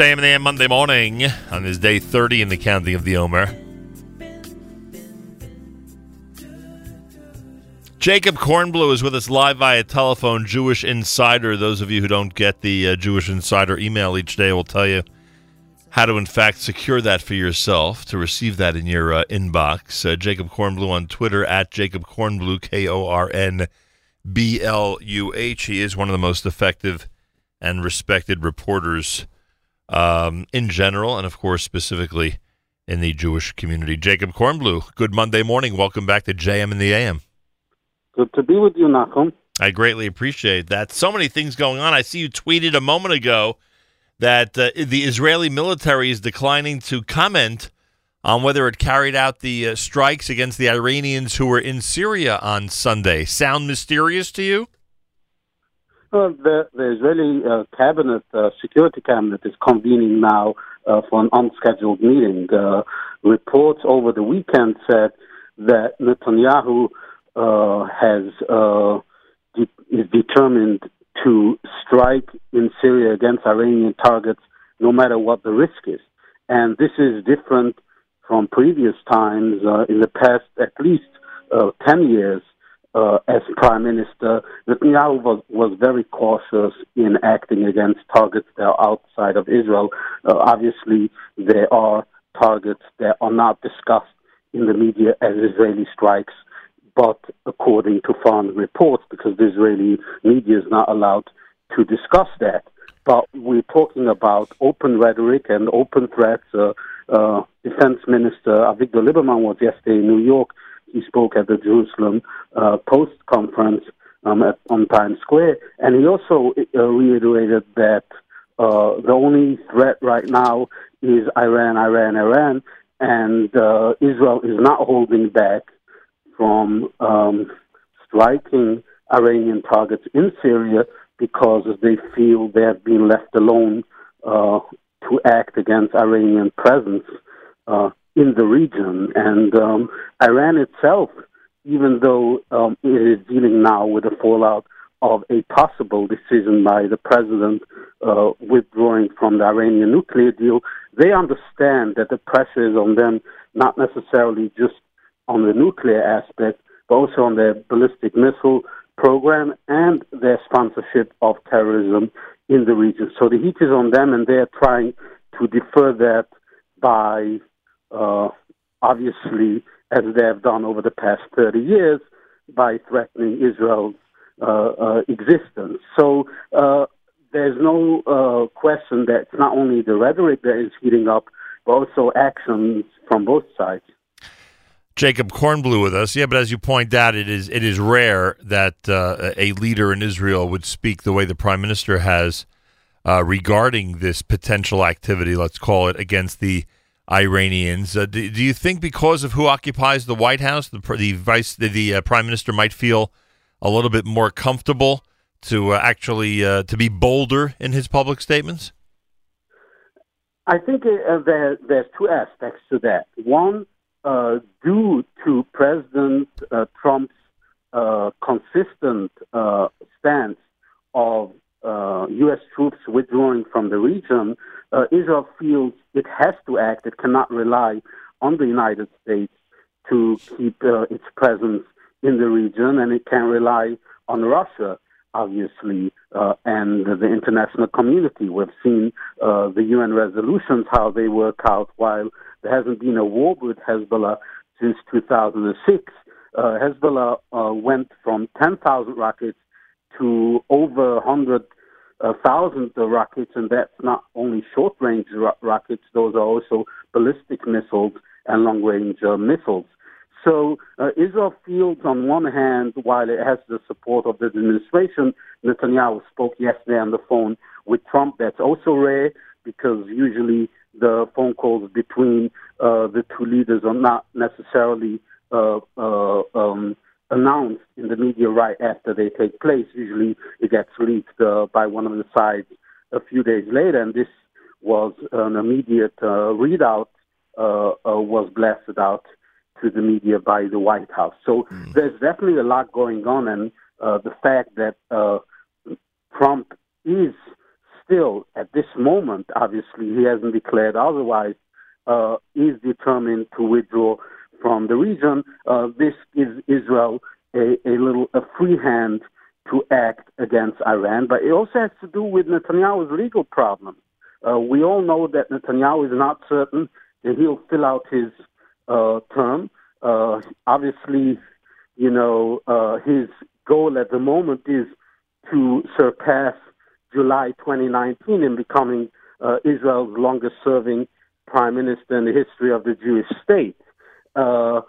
JM and AM Monday morning on this day 30 in the counting of the Omer. Jacob Kornbluh is with us live via telephone, Jewish Insider. Those of you who don't get the uh, Jewish Insider email each day will tell you how to, in fact, secure that for yourself to receive that in your uh, inbox. Uh, Jacob Kornbluh on Twitter at Jacob Kornbluh, K O R N B L U H. He is one of the most effective and respected reporters um, in general, and of course, specifically in the Jewish community. Jacob Kornbluh, good Monday morning. Welcome back to JM in the AM. Good to be with you, Nachum. I greatly appreciate that. So many things going on. I see you tweeted a moment ago that uh, the Israeli military is declining to comment on whether it carried out the uh, strikes against the Iranians who were in Syria on Sunday. Sound mysterious to you? Uh, the, the Israeli uh, cabinet, uh, security cabinet, is convening now uh, for an unscheduled meeting. Uh, reports over the weekend said that Netanyahu has de- is determined to strike in Syria against Iranian targets, no matter what the risk is. And this is different from previous times. In the past, at least ten years, uh, as prime minister, Netanyahu was, was very cautious in acting against targets that are outside of Israel. Uh, obviously, there are targets that are not discussed in the media as Israeli strikes, but according to foreign reports, because the Israeli media is not allowed to discuss that. But we're talking about open rhetoric and open threats. Uh, uh, Defense Minister Avigdor Lieberman was yesterday in New York he spoke at the Jerusalem uh, Post conference um, at, on Times Square, and he also uh, reiterated that uh, the only threat right now is Iran, Iran, Iran, and uh, Israel is not holding back from um, striking Iranian targets in Syria because they feel they have been left alone uh, to act against Iranian presence uh, in the region. And um, Iran itself, even though um, it is dealing now with the fallout of a possible decision by the president uh, withdrawing from the Iranian nuclear deal, they understand that the pressure is on them not necessarily just on the nuclear aspect, but also on their ballistic missile program and their sponsorship of terrorism in the region. So the heat is on them, and they're trying to defer that by uh, obviously, as they have done over the past 30 years, by threatening Israel's uh, uh, existence. So uh, there's no uh, question that it's not only the rhetoric that is heating up, but also actions from both sides. Jacob Kornbluh with us. Yeah, but as you point out, it is it is rare that uh, a leader in Israel would speak the way the prime minister has uh, regarding this potential activity. Let's call it against the Iranians. Uh, do, do, you think because of who occupies the White House, the, the vice, the, the uh, prime minister might feel a little bit more comfortable to uh, actually uh, to be bolder in his public statements? I think uh, there, there's two aspects to that. One, uh, due to President Trump's consistent stance of U.S. troops withdrawing from the region, Israel feels it has to act. It cannot rely on the United States to keep uh, its presence in the region, and it can rely on Russia, obviously, uh, and the international community. We've seen uh, the UN resolutions, how they work out, while there hasn't been a war with Hezbollah since 2006. Uh, Hezbollah uh, went from 10,000 rockets to over 100,000 uh, rockets, and that's not only short range ro- rockets, those are also ballistic missiles and long range uh, missiles. So uh, Israel feels, on one hand, while it has the support of the administration, Netanyahu spoke yesterday on the phone with Trump. That's also rare because usually the phone calls between uh, the two leaders are not necessarily uh, uh, um, announced in the media right after they take place. Usually it gets leaked uh, by one of the sides a few days later, and this was an immediate uh, readout, uh, uh, was blasted out to the media by the White House. So mm. there's definitely a lot going on, and uh, the fact that uh, Trump is still, at this moment, obviously, he hasn't declared otherwise, uh, is determined to withdraw from the region. Uh, this gives Israel a, a little a free hand to act against Iran, but it also has to do with Netanyahu's legal problem. Uh, we all know that Netanyahu is not certain that he'll fill out his uh, term. Uh, obviously, you know, uh, his goal at the moment is to surpass July 2019 in becoming uh, Israel's longest serving prime minister in the history of the Jewish state. Uh,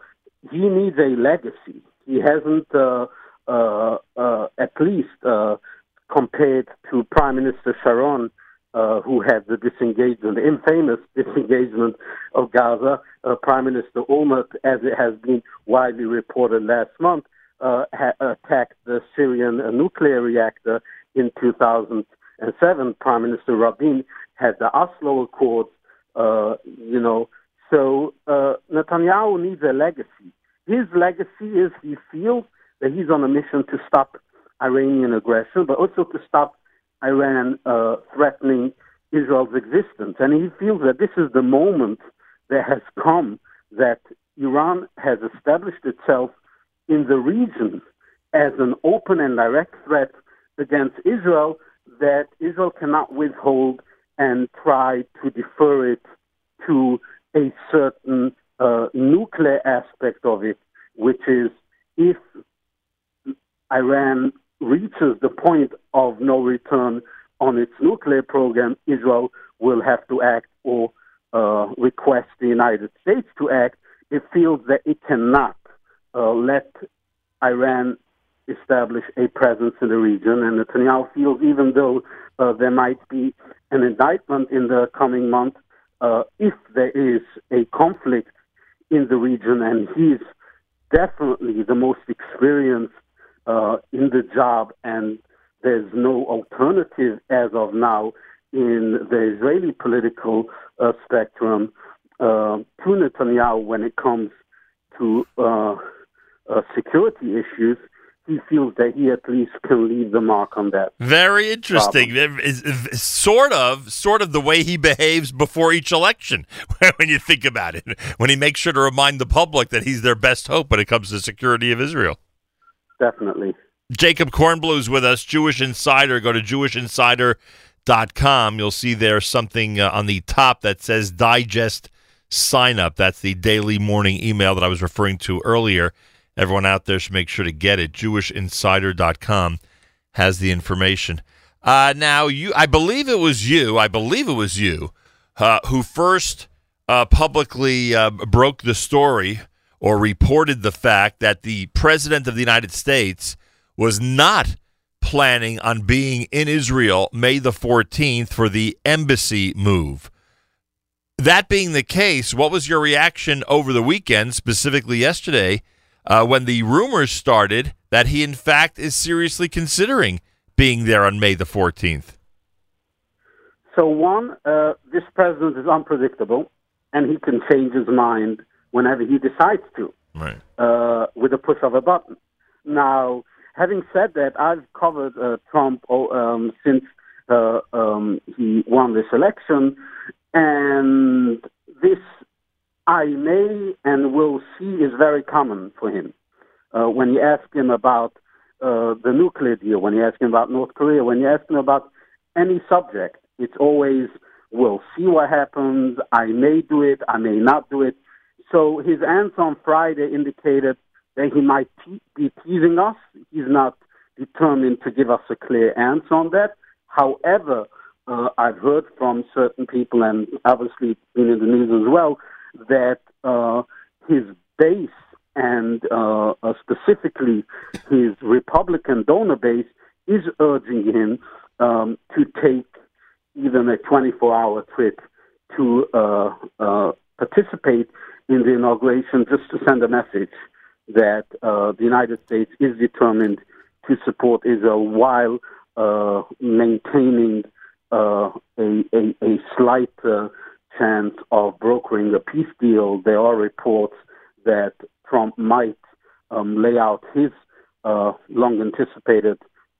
he needs a legacy. He hasn't, uh, uh, uh, at least uh, compared to Prime Minister Sharon, uh, who had the disengagement, the infamous disengagement of Gaza. Uh, Prime Minister Olmert, as it has been widely reported last month, uh, ha- attacked the Syrian nuclear reactor in 2007. Prime Minister Rabin had the Oslo Accords, uh, you know. So uh, Netanyahu needs a legacy. His legacy is he feels that he's on a mission to stop Iranian aggression, but also to stop Iran uh, threatening Israel's existence. And he feels that this is the moment that has come that Iran has established itself in the region as an open and direct threat against Israel that Israel cannot withhold and try to defer it to a certain uh, nuclear aspect of it, which is if Iran reaches the point of no return on its nuclear program, Israel will have to act or uh, request the United States to act. It feels that it cannot uh, let Iran establish a presence in the region, and Netanyahu feels even though uh, there might be an indictment in the coming month, uh, if there is a conflict in the region, and he's definitely the most experienced uh, in the job, and there's no alternative as of now in the Israeli political uh, spectrum uh, to Netanyahu when it comes to uh, uh, security issues he feels that he at least can leave the mark on that. Very interesting. Is, is, sort of, sort of the way he behaves before each election. <laughs> when you think about it, when he makes sure to remind the public that he's their best hope when it comes to the security of Israel. Definitely. Jacob Kornbluh is with us, Jewish Insider. Go to jewishinsider.com. You'll see there something uh, on the top that says digest sign up. That's the daily morning email that I was referring to earlier. Everyone out there should make sure to get it. JewishInsider.com has the information. Uh, now, you, I believe it was you. I believe it was you uh, who first uh, publicly uh, broke the story or reported the fact that the president of the United States was not planning on being in Israel May the 14th for the embassy move. That being the case, what was your reaction over the weekend, specifically yesterday, uh, when the rumors started that he, in fact, is seriously considering being there on May the 14th? So, one, uh, this president is unpredictable, and he can change his mind whenever he decides to, right? Uh, with a push of a button. Now, having said that, I've covered uh, Trump um, since uh, um, he won this election, and this I may and will see is very common for him. Uh, when you ask him about uh, the nuclear deal, when you ask him about North Korea, when you ask him about any subject, it's always, we'll see what happens. I may do it. I may not do it. So his answer on Friday indicated that he might te- be teasing us. He's not determined to give us a clear answer on that. However, uh, I've heard from certain people, and obviously been in the news as well, that uh, his base and uh, uh, specifically his Republican donor base is urging him um, to take even a 24-hour trip to uh, uh, participate in the inauguration, just to send a message that uh, the United States is determined to support Israel while maintaining a, a, a slight chance of brokering a peace deal. There are reports that Trump might um, lay out his uh, long anticipated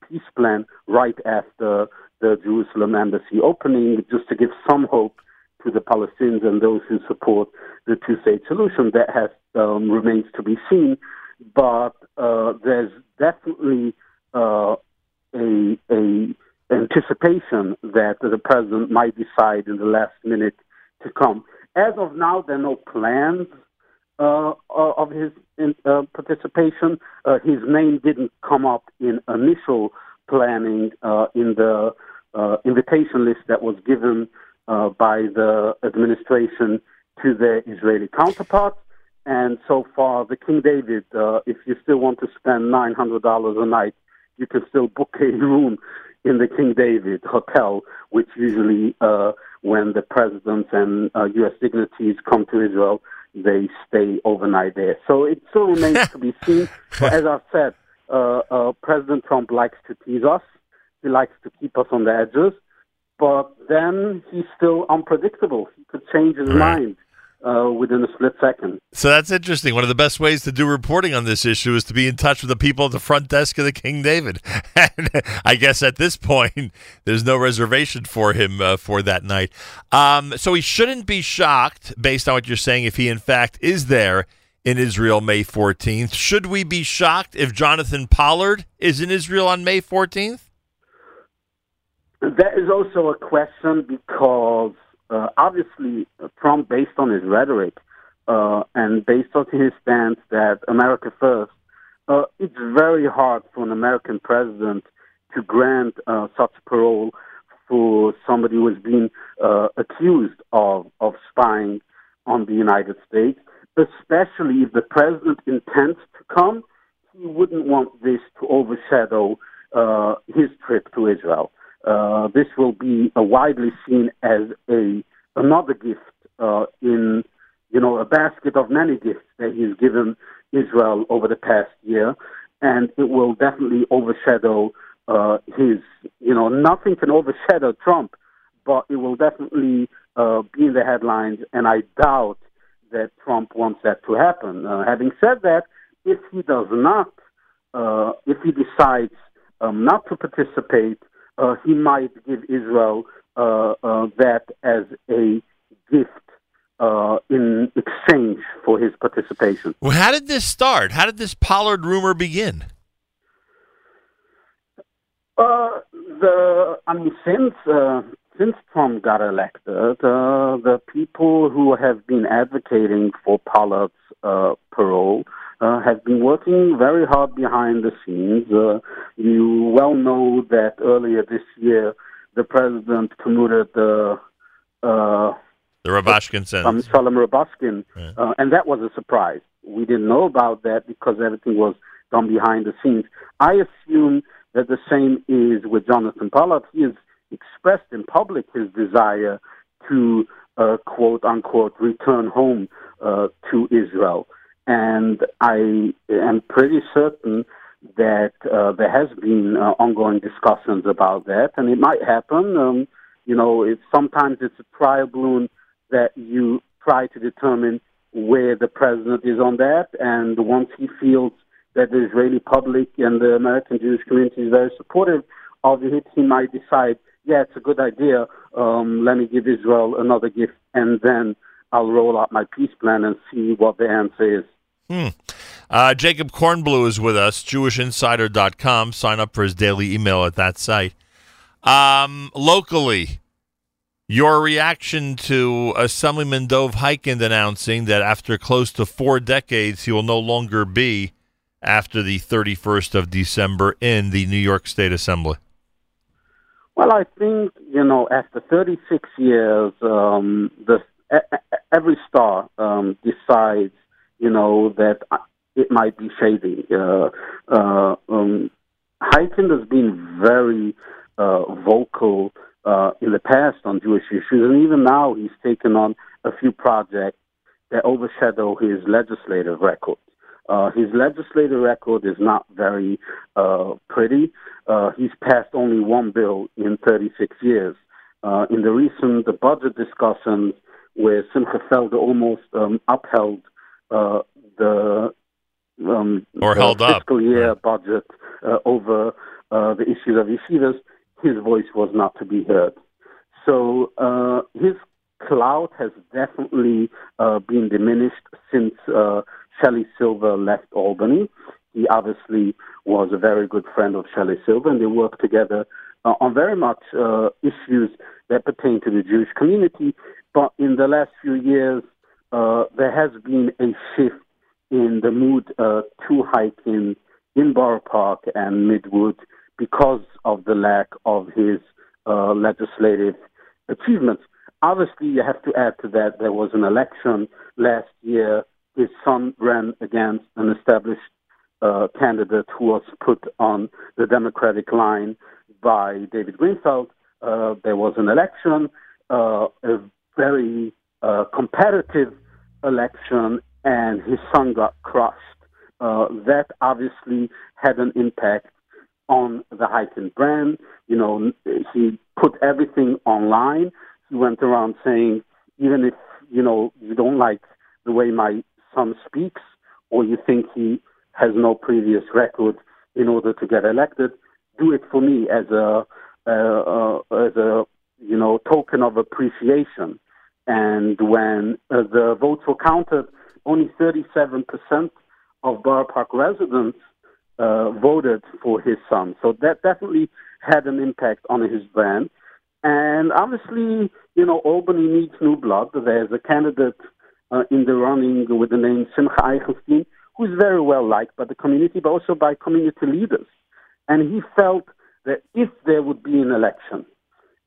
peace plan right after the Jerusalem embassy opening, just to give some hope to the Palestinians and those who support the two state solution. That has um, remains to be seen, but uh, there's definitely uh, a, a anticipation that the president might decide in the last minute to come. As of now, there are no plans uh, of his in, uh, participation. Uh, his name didn't come up in initial planning uh, in the uh, invitation list that was given uh, by the administration to their Israeli counterparts. And so far, the King David, if you still want to spend $900 a night, you can still book a <laughs> room in the King David Hotel, which usually, uh, when the presidents and uh, U.S. dignitaries come to Israel, they stay overnight there. So it still remains <laughs> to be seen. But as I said, uh, uh, President Trump likes to tease us. He likes to keep us on the edges. But then he's still unpredictable. He could change his mind uh, within a split second. So that's interesting. One of the best ways to do reporting on this issue is to be in touch with the people at the front desk of the King David. <laughs> And I guess at this point, <laughs> there's no reservation for him uh, for that night. Um, so he shouldn't be shocked, based on what you're saying, if he in fact is there in Israel May 14th. Should we be shocked if Jonathan Pollard is in Israel on May 14th? That is also a question because uh, obviously Trump, based on his rhetoric uh, and based on his stance that America first, uh, it's very hard for an American president to grant uh, such parole for somebody who has been uh, accused of, of spying on the United States, especially if the president intends to come. He wouldn't want this to overshadow uh, his trip to Israel. Uh, this will be uh, widely seen as a another gift uh, in you know a basket of many gifts that he's given Israel over the past year, and it will definitely overshadow uh, his you know nothing can overshadow Trump, but it will definitely uh, be in the headlines, and I doubt that Trump wants that to happen. Having said that, if he does not, if he decides um, not to participate uh, he might give Israel uh, uh, that as a gift uh, in exchange for his participation. Well, how did this start? How did this Pollard rumor begin? Uh, the I mean, since uh, since Trump got elected, uh, the people who have been advocating for Pollard's uh, parole uh, have been working very hard behind the scenes. Uh, you well know that earlier this year, the president commuted the uh, the Rubashkin sentence. Um, Shalom Rubashkin, uh, and that was a surprise. We didn't know about that because everything was done behind the scenes. I assume that the same is with Jonathan Pollard. He has expressed in public his desire to uh, quote unquote return home uh, to Israel. And I am pretty certain that uh, there has been uh, ongoing discussions about that, and it might happen. Um, you know, sometimes it's a trial balloon that you try to determine where the president is on that, and once he feels that the Israeli public and the American Jewish community is very supportive of it, he might decide, yeah, it's a good idea. Um, let me give Israel another gift, and then I'll roll out my peace plan and see what the answer is. Hmm. Uh, Jacob Kornbluh is with us, JewishInsider.com. Sign up for his daily email at that site. Um, locally, your reaction to Assemblyman Dov Hikind announcing that after close to four decades, he will no longer be after the 31st of December in the New York State Assembly? Well, I think you know after 36 years, um, the every star um, decides you know that it might be shady. Uh, uh, um, has been very uh, vocal uh, in the past on Jewish issues, and even now he's taken on a few projects that overshadow his legislative record. Uh, his legislative record is not very uh, pretty. Uh, he's passed only one bill in 36 years. Uh, in the recent the budget discussions, where Simcha Felder almost um, upheld uh, the um, Or the held up. fiscal year budget uh, over uh, the issues of yeshivas, his voice was not to be heard. So uh, his clout has definitely uh, been diminished since uh, Shelley Silver left Albany. He obviously was a very good friend of Shelley Silver, and they worked together uh, on very much uh, issues that pertain to the Jewish community. But in the last few years, uh, there has been a shift in the mood uh, to Hikind in Borough Park and Midwood because of the lack of his uh, legislative achievements. Obviously, you have to add to that there was an election last year. His son ran against an established uh, candidate who was put on the Democratic line by David Greenfield. Uh, there was an election, uh, a very uh, competitive election, and his son got crushed. Uh, that obviously had an impact on the Hikind brand. You know, he put everything online. He went around saying, even if, you know, you don't like the way my son speaks or you think he has no previous record in order to get elected, do it for me as a, uh, uh, as a, you know, token of appreciation. And when uh, the votes were counted, only 37% of Borough Park residents uh, voted for his son. So that definitely had an impact on his brand. And obviously, you know, Albany needs new blood. There's a candidate uh, in the running with the name Simcha Eichenstein, who's very well liked by the community, but also by community leaders. And he felt that if there would be an election,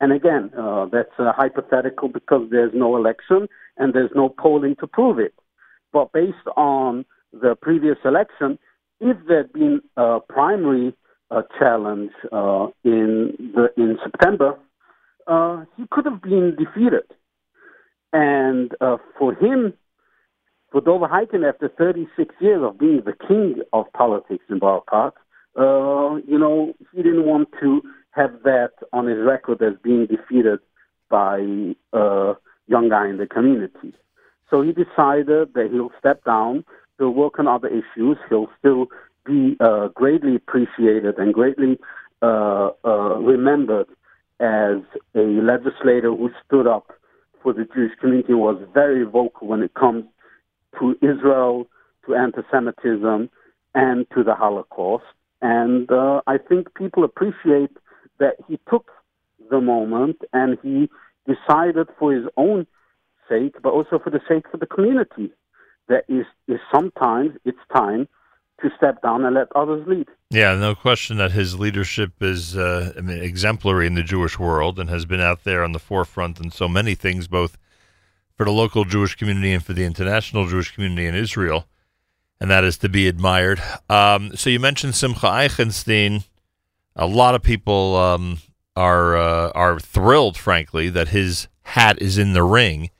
and again, uh, that's hypothetical because there's no election and there's no polling to prove it. But based on the previous election, if there'd been a primary uh, challenge uh, in the in September, uh, he could have been defeated. And uh, for him, for Dover Hikind, after 36 years of being the king of politics in Borough Park, uh, you know, he didn't want to have that on his record as being defeated by a young guy in the community. So he decided that he'll step down, he'll work on other issues, he'll still be uh, greatly appreciated and greatly uh, uh, remembered as a legislator who stood up for the Jewish community was very vocal when it comes to Israel, to anti-Semitism, and to the Holocaust. And uh, I think people appreciate that he took the moment and he decided for his own sake, but also for the sake of the community, that is, is sometimes it's time to step down and let others lead. Yeah, no question that his leadership is uh, I mean, exemplary in the Jewish world and has been out there on the forefront in so many things, both for the local Jewish community and for the international Jewish community in Israel. And that is to be admired. Um, so you mentioned Simcha Eichenstein. A lot of people um, are uh, are thrilled, frankly, that his hat is in the ring.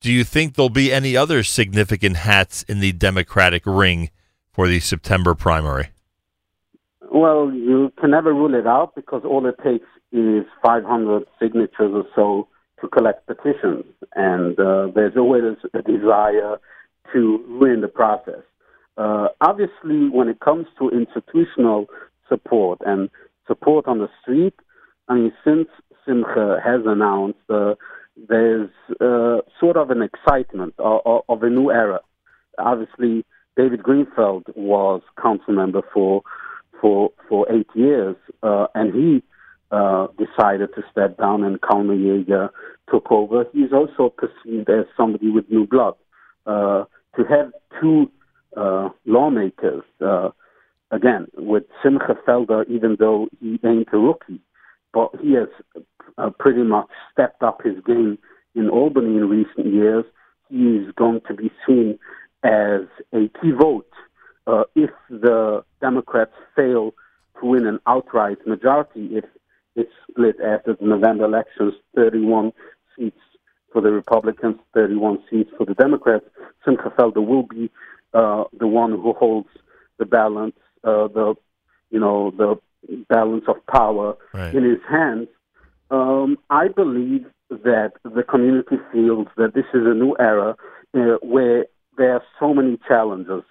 Do you think there'll be any other significant hats in the Democratic ring for the September primary? Well, you can never rule it out because all it takes is 500 signatures or so to collect petitions, and uh, there's always a desire to ruin the process. Uh, obviously, when it comes to institutional support and support on the street, I mean, since Simcha has announced uh, there's uh, sort of an excitement of, of, a new era. Obviously, David Greenfield was council member for for for eight years, uh, and he uh, decided to step down, and Kalman Yeger took over. He's also perceived as somebody with new blood. Uh, to have two lawmakers, uh, again, with Simcha Felder, even though he ain't a rookie, but he has uh, pretty much stepped up his game in Albany in recent years. He is going to be seen as a key vote uh, if the Democrats fail to win an outright majority, if it's split after the November elections, 31 seats for the Republicans, 31 seats for the Democrats, Simcha Felder will be uh, the one who holds the balance, uh, the you know the balance of power Right. in his hands. Um, I believe that the community feels that this is a new era uh, where there are so many challenges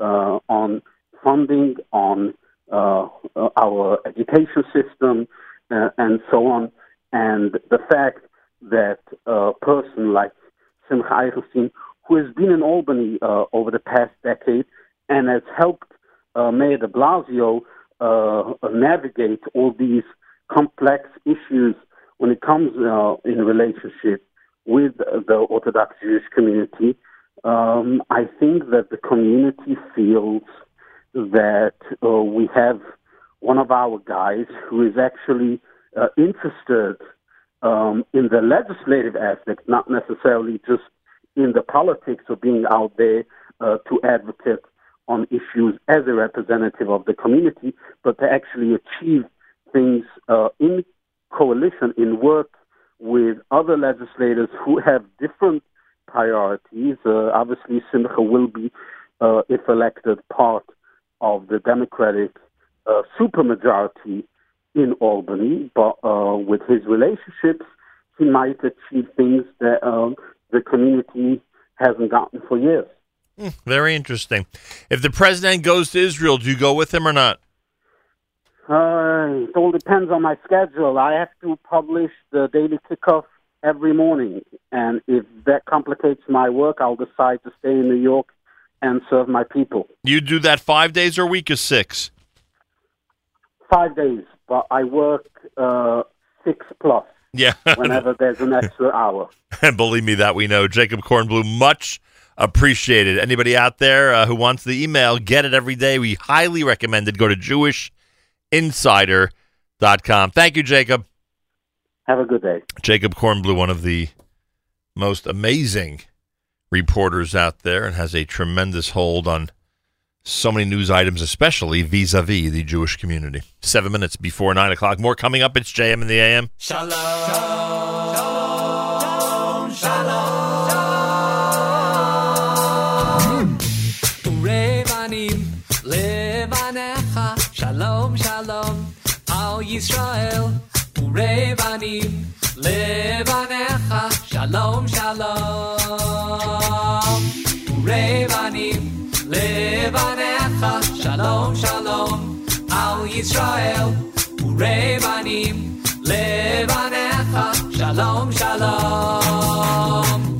uh, on funding, on uh, uh, our education system, uh, and so on. And the fact that a person like Simcha Eichenstein, who has been in Albany uh, over the past decade and has helped uh, Mayor de Blasio uh, navigate all these complex issues when it comes uh, in relationship with the Orthodox Jewish community, um, I think that the community feels that uh, we have one of our guys who is actually interested um, in the legislative aspect, not necessarily just in the politics of being out there uh, to advocate on issues as a representative of the community, but to actually achieve things uh, in coalition, in work with other legislators who have different priorities. Uh, obviously, Simcha will be, uh, if elected, part of the Democratic uh, supermajority in Albany, but uh, with his relationships, he might achieve things that um, the community hasn't gotten for years. Hmm, Very interesting. If the president goes to Israel, do you go with him or not? Uh, it all depends on my schedule. I have to publish the daily kickoff every morning, and if that complicates my work, I'll decide to stay in New York and serve my people. You do that five days or a week or six? Five days, but I work uh, six plus Yeah. whenever there's an extra hour. And <laughs> believe me, that we know. Jacob Kornbluh, much appreciated. Anybody out there uh, who wants the email, get it every day. We highly recommend it. Go to jewishinsider.com. Thank you, Jacob. Have a good day. Jacob Kornbluh, one of the most amazing reporters out there, and has a tremendous hold on so many news items, especially vis a vis the Jewish community. Seven minutes before nine o'clock. More coming up. It's JM in the AM. Revanim, Levanecha, Shalom, Shalom, Al Yisrael. Levanecha, Shalom, Shalom. Revanim, Levanecha, Shalom, Shalom, Al Yisrael. Revanim, Levanecha, Shalom, Shalom.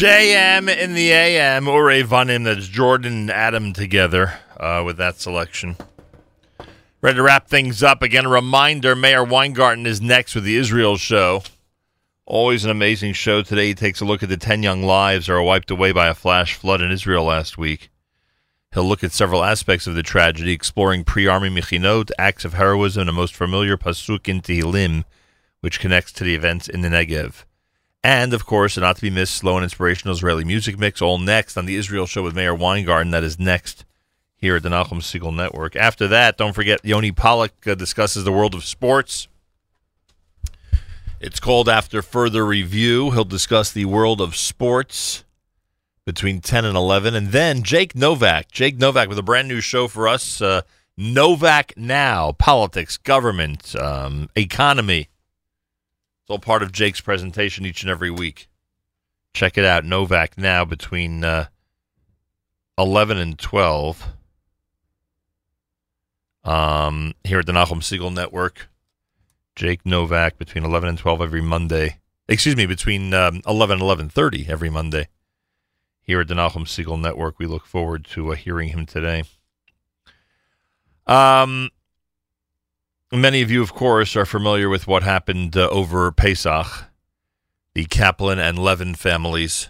JM in the AM, or a Ure Vanim, that's Jordan and Adam together uh, with that selection. Ready to wrap things up. Again, a reminder Meir Weingarten is next with the Israel show. Always an amazing show. Today he takes a look at the 10 young lives that were wiped away by a flash flood in Israel last week. He'll look at several aspects of the tragedy, exploring pre-army mechinot, acts of heroism, and a most familiar pasuk in Tehillim, which connects to the events in the Negev. And, of course, not to be missed, slow and inspirational Israeli music mix, all next on the Israel show with Meir Weingarten. That is next here at the Nachum Segal Network. After that, don't forget, Yoni Pollock uh, discusses the world of sports. It's called After Further Review. He'll discuss the world of sports between 10 and 11. And then Jake Novak. Jake Novak with a brand new show for us uh, Novak Now, politics, government, um, economy. All part of Jake's presentation each and every week. Check it out, Novak Now, between uh, 11 and 12 um, here at the Nachum Segal Network. Jake Novak between 11 and 12 every Monday. Excuse me, between um, 11 and 11.30 every Monday here at the Nachum Segal Network. We look forward to uh, hearing him today. Um, many of you, of course, are familiar with what happened uh, over Pesach. The Kaplan and Levin families,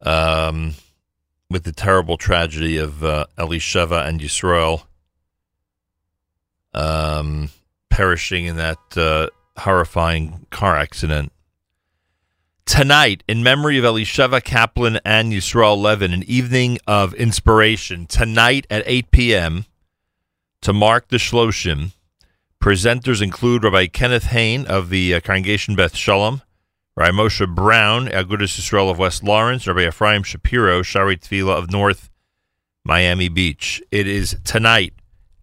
um, with the terrible tragedy of uh, Elisheva and Yisrael um, perishing in that uh, horrifying car accident. Tonight, in memory of Elisheva Kaplan and Yisrael Levin, an evening of inspiration. Tonight at 8 p.m., to mark the Shloshim, presenters include Rabbi Kenneth Hain of the uh, Congregation Beth Shalom, Rabbi Moshe Brown, Agudas Yisrael of West Lawrence, Rabbi Ephraim Shapiro, Shaarei Tefillah of North Miami Beach. It is tonight,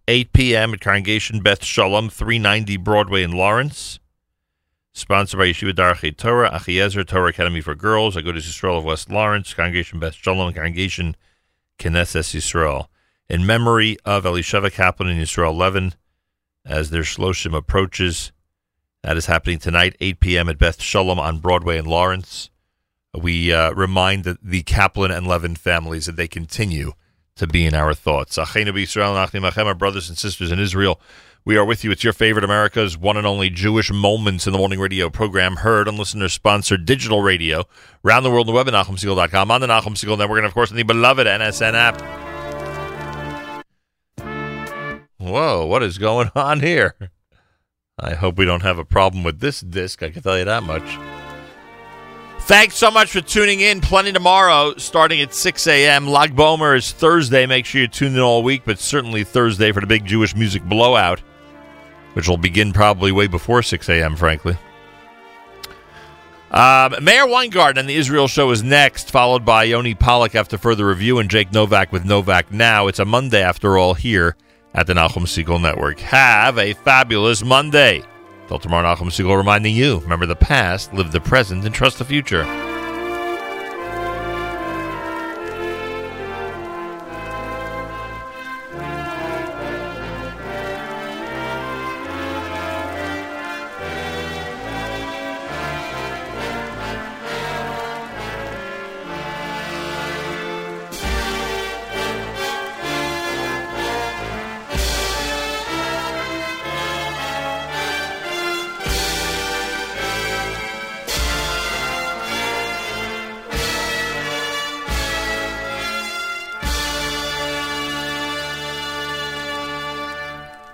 8 p.m. at Congregation Beth Shalom, 390 Broadway in Lawrence. Sponsored by Yeshiva Darchei Torah, Achiezer Torah Academy for Girls, Agudas Yisrael of West Lawrence, Congregation Beth Shalom, Congregation Knesset Yisrael. In memory of Elisheva Kaplan and Yisrael Levin, as their Shloshim approaches. That is happening tonight, 8 p.m. at Beth Shalom on Broadway in Lawrence. We uh, remind the, the Kaplan and Levin families that they continue to be in our thoughts. Our brothers and sisters in Israel. We are with you. It's your favorite America's one and only Jewish Moments in the Morning radio program, heard on listener-sponsored digital radio, around the world the web at NachumSegal.com, on the Nachum Segal Network, and of course on the beloved NSN app. Whoa, what is going <laughs> on here? I hope we don't have a problem with this disc, I can tell you that much. Thanks so much for tuning in. Plenty tomorrow, starting at 6 a.m. Lag BaOmer is Thursday. Make sure you tune in all week, but certainly Thursday for the big Jewish music blowout, which will begin probably way before 6 a.m., frankly. Um, Meir Weingarten and the Israel show is next, followed by Yoni Pollock after further review and Jake Novak with Novak Now. It's a Monday, after all, here at the Nachum Segal Network. Have a fabulous Monday. Till tomorrow, Nachum Segal reminding you remember the past, live the present, and trust the future.